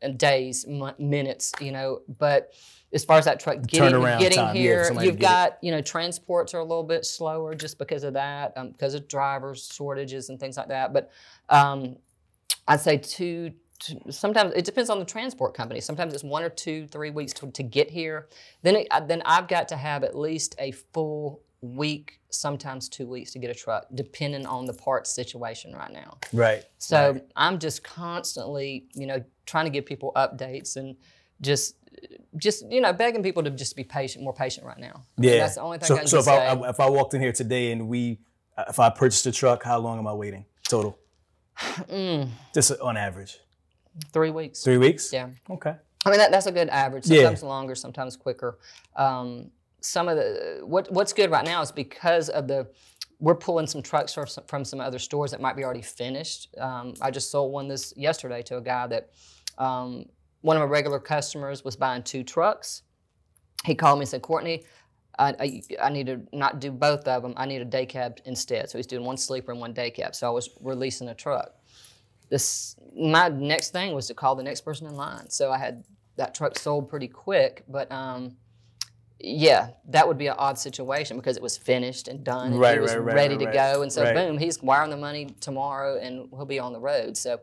in days, minutes, you know. But as far as that truck getting, getting time, here, to you've get it. got, you know, transports are a little bit slower just because of that, um, because of drivers shortages and things like that. But um, I'd say two. Sometimes it depends on the transport company. Sometimes it's one or two, three weeks to, to get here. Then, it, then I've got to have at least a full week, sometimes two weeks to get a truck, depending on the parts situation right now. right. So I'm just constantly, you know, trying to give people updates and just, just you know, begging people to just be patient, more patient right now. I mean, Yeah. that's the only thing so, I can so if say. I if I walked in here today and we if I purchased a truck, how long am I waiting total? Mm, Just on average, three weeks. three weeks. Yeah. Okay. I mean, that, that's a good average. Yeah. Sometimes longer, sometimes quicker. Um, some of the what what's good right now is because of the we're pulling some trucks from some, from some other stores that might be already finished. Um, I just sold one this yesterday to a guy that um, one of my regular customers was buying two trucks. He called me and said, Courtnay, I, I, I need to not do both of them. I need a day cab instead. So he's doing one sleeper and one day cab. So I was releasing a truck. This my next thing was to call the next person in line. So I had that truck sold pretty quick, but um, yeah, that would be an odd situation because it was finished and done and Right, he was right, right, ready to go. And so boom, he's wiring the money tomorrow and he'll be on the road. So,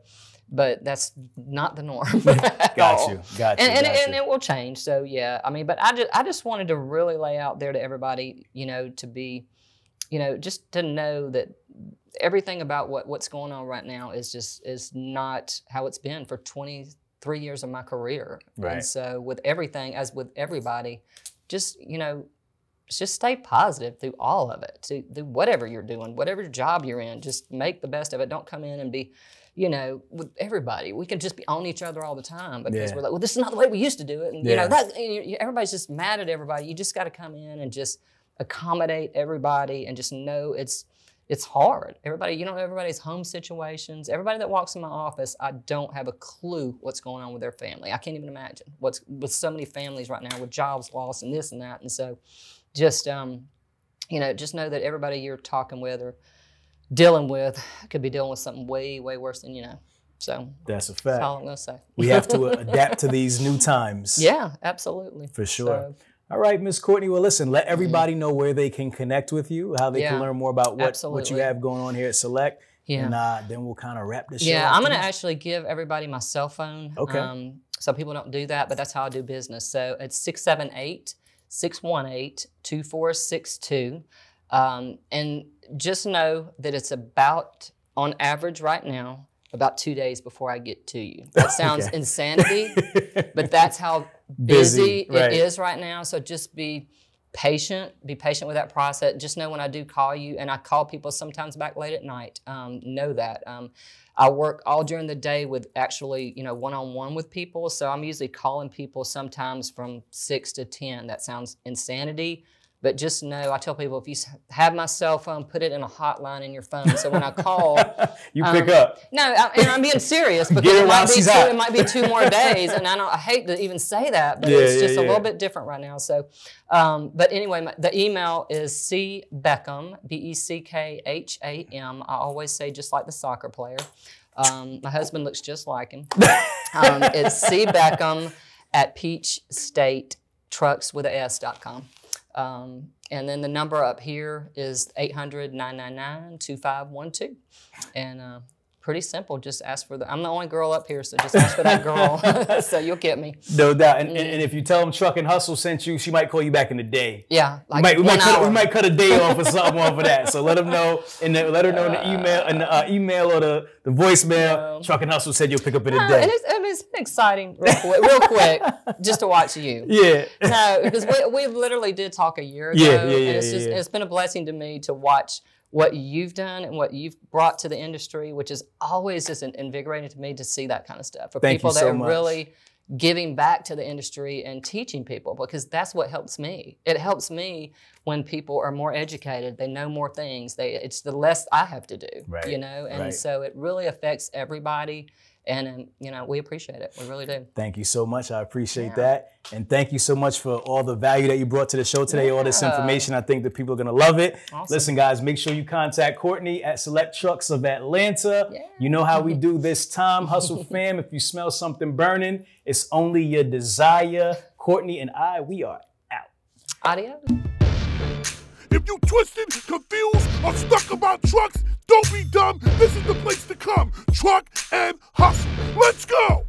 but that's not the norm. Got all. you. Got you. And, and, got and you. it will change. So yeah, I mean, but I just I just wanted to really lay out there to everybody, you know, to be, you know, just to know that everything about what what's going on right now is just is not how it's been for 23 years of my career. Right. And so with everything, as with everybody, just you know, just stay positive through all of it. To do whatever you're doing, whatever job you're in, just make the best of it. Don't come in and be, you know, with everybody. We can just be on each other all the time because Yeah. we're like, well, this is not the way we used to do it. And you know, that you- everybody's just mad at everybody. You just got to come in and just accommodate everybody and just know it's it's hard. Everybody, you don't know, everybody's home situations. Everybody that walks in my office, I don't have a clue what's going on with their family. I can't even imagine what's with so many families right now with jobs lost and this and that. And so, just um, you know, just know that everybody you're talking with or dealing with could be dealing with something way, way worse than you know. So That's a that's fact. all I'm gonna say. We have to adapt to these new times. yeah, absolutely. For sure. So, All right, Miss Courtnay. Well, listen, let everybody know where they can connect with you, how they can Mm-hmm. Learn more about what, what you have going on here at Select. Yeah. And uh, then we'll kind of wrap this Yeah, up I'm going to actually give everybody my cell phone. Okay. Um, some people don't do that, but that's how I do business. So it's 678 618 2462. Um, And just know that it's about, on average right now, about two days before I get to you. That sounds Okay. insanity, but that's how Busy, busy, right. it is right now. So just be patient, be patient with that process. Just know when I do call you, and I call people sometimes back late at night, um, know that. Um, I work all during the day with actually, you know, one on one with people. So I'm usually calling people sometimes from six to 10. That sounds insanity. But just know, I tell people if you have my cell phone, put it in a hotline in your phone. So when I call, you pick Um, up. no, I, and I'm being serious because it might be two, out. it might be two more days, and I don't. I hate to even say that, but Yeah, it's yeah, just a little bit different right now. So, um, but anyway, my, the email is c beckham b e c k h a m. I always say just like the soccer player. Um, my husband looks just like him. Um, it's c beckham at peach Um, and then the number up here is 800 999 2512. And uh, pretty simple. Just ask for the. I'm the only girl up here, so just ask for that girl. so you'll get me. No doubt. And, and, Mm-hmm. and if you tell them Truck and Hustle sent you, she might call you back in the day. Yeah, We might, we, might cut, we might cut a day off or something off of that. So let them know and let her know in the email in the uh, email or the, the voicemail. No. Truck and Hustle said you'll pick up in a day. and it's, and it's been exciting, real quick, real quick, just to watch you. yeah. No, because we, we literally did talk a year ago, Yeah, yeah, and it's yeah, just yeah. it's been a blessing to me to watch what you've done and what you've brought to the industry, which is always just in- invigorating to me to see that kind of stuff for Thank you people that so are much. really giving back to the industry and teaching people because that's what helps me. It helps me when people are more educated, they know more things. They it's the less I have to do, Right, you know, and right. so it really affects everybody. And, um, you know, we appreciate it. We really do. Thank you so much. I appreciate Yeah. that. And thank you so much for all the value that you brought to the show today, all this information. I think that people are going to love it. Awesome. Listen, guys, make sure you contact Courtnay at SelecTrucks of Atlanta. Yeah. You know how we do this time. Hustle fam, if you smell something burning, it's only your desire. Courtnay and I, we are out. Adios. If you twisted, confused, or stuck about trucks, don't be dumb. This is the place to come. Truck and hustle. Let's go.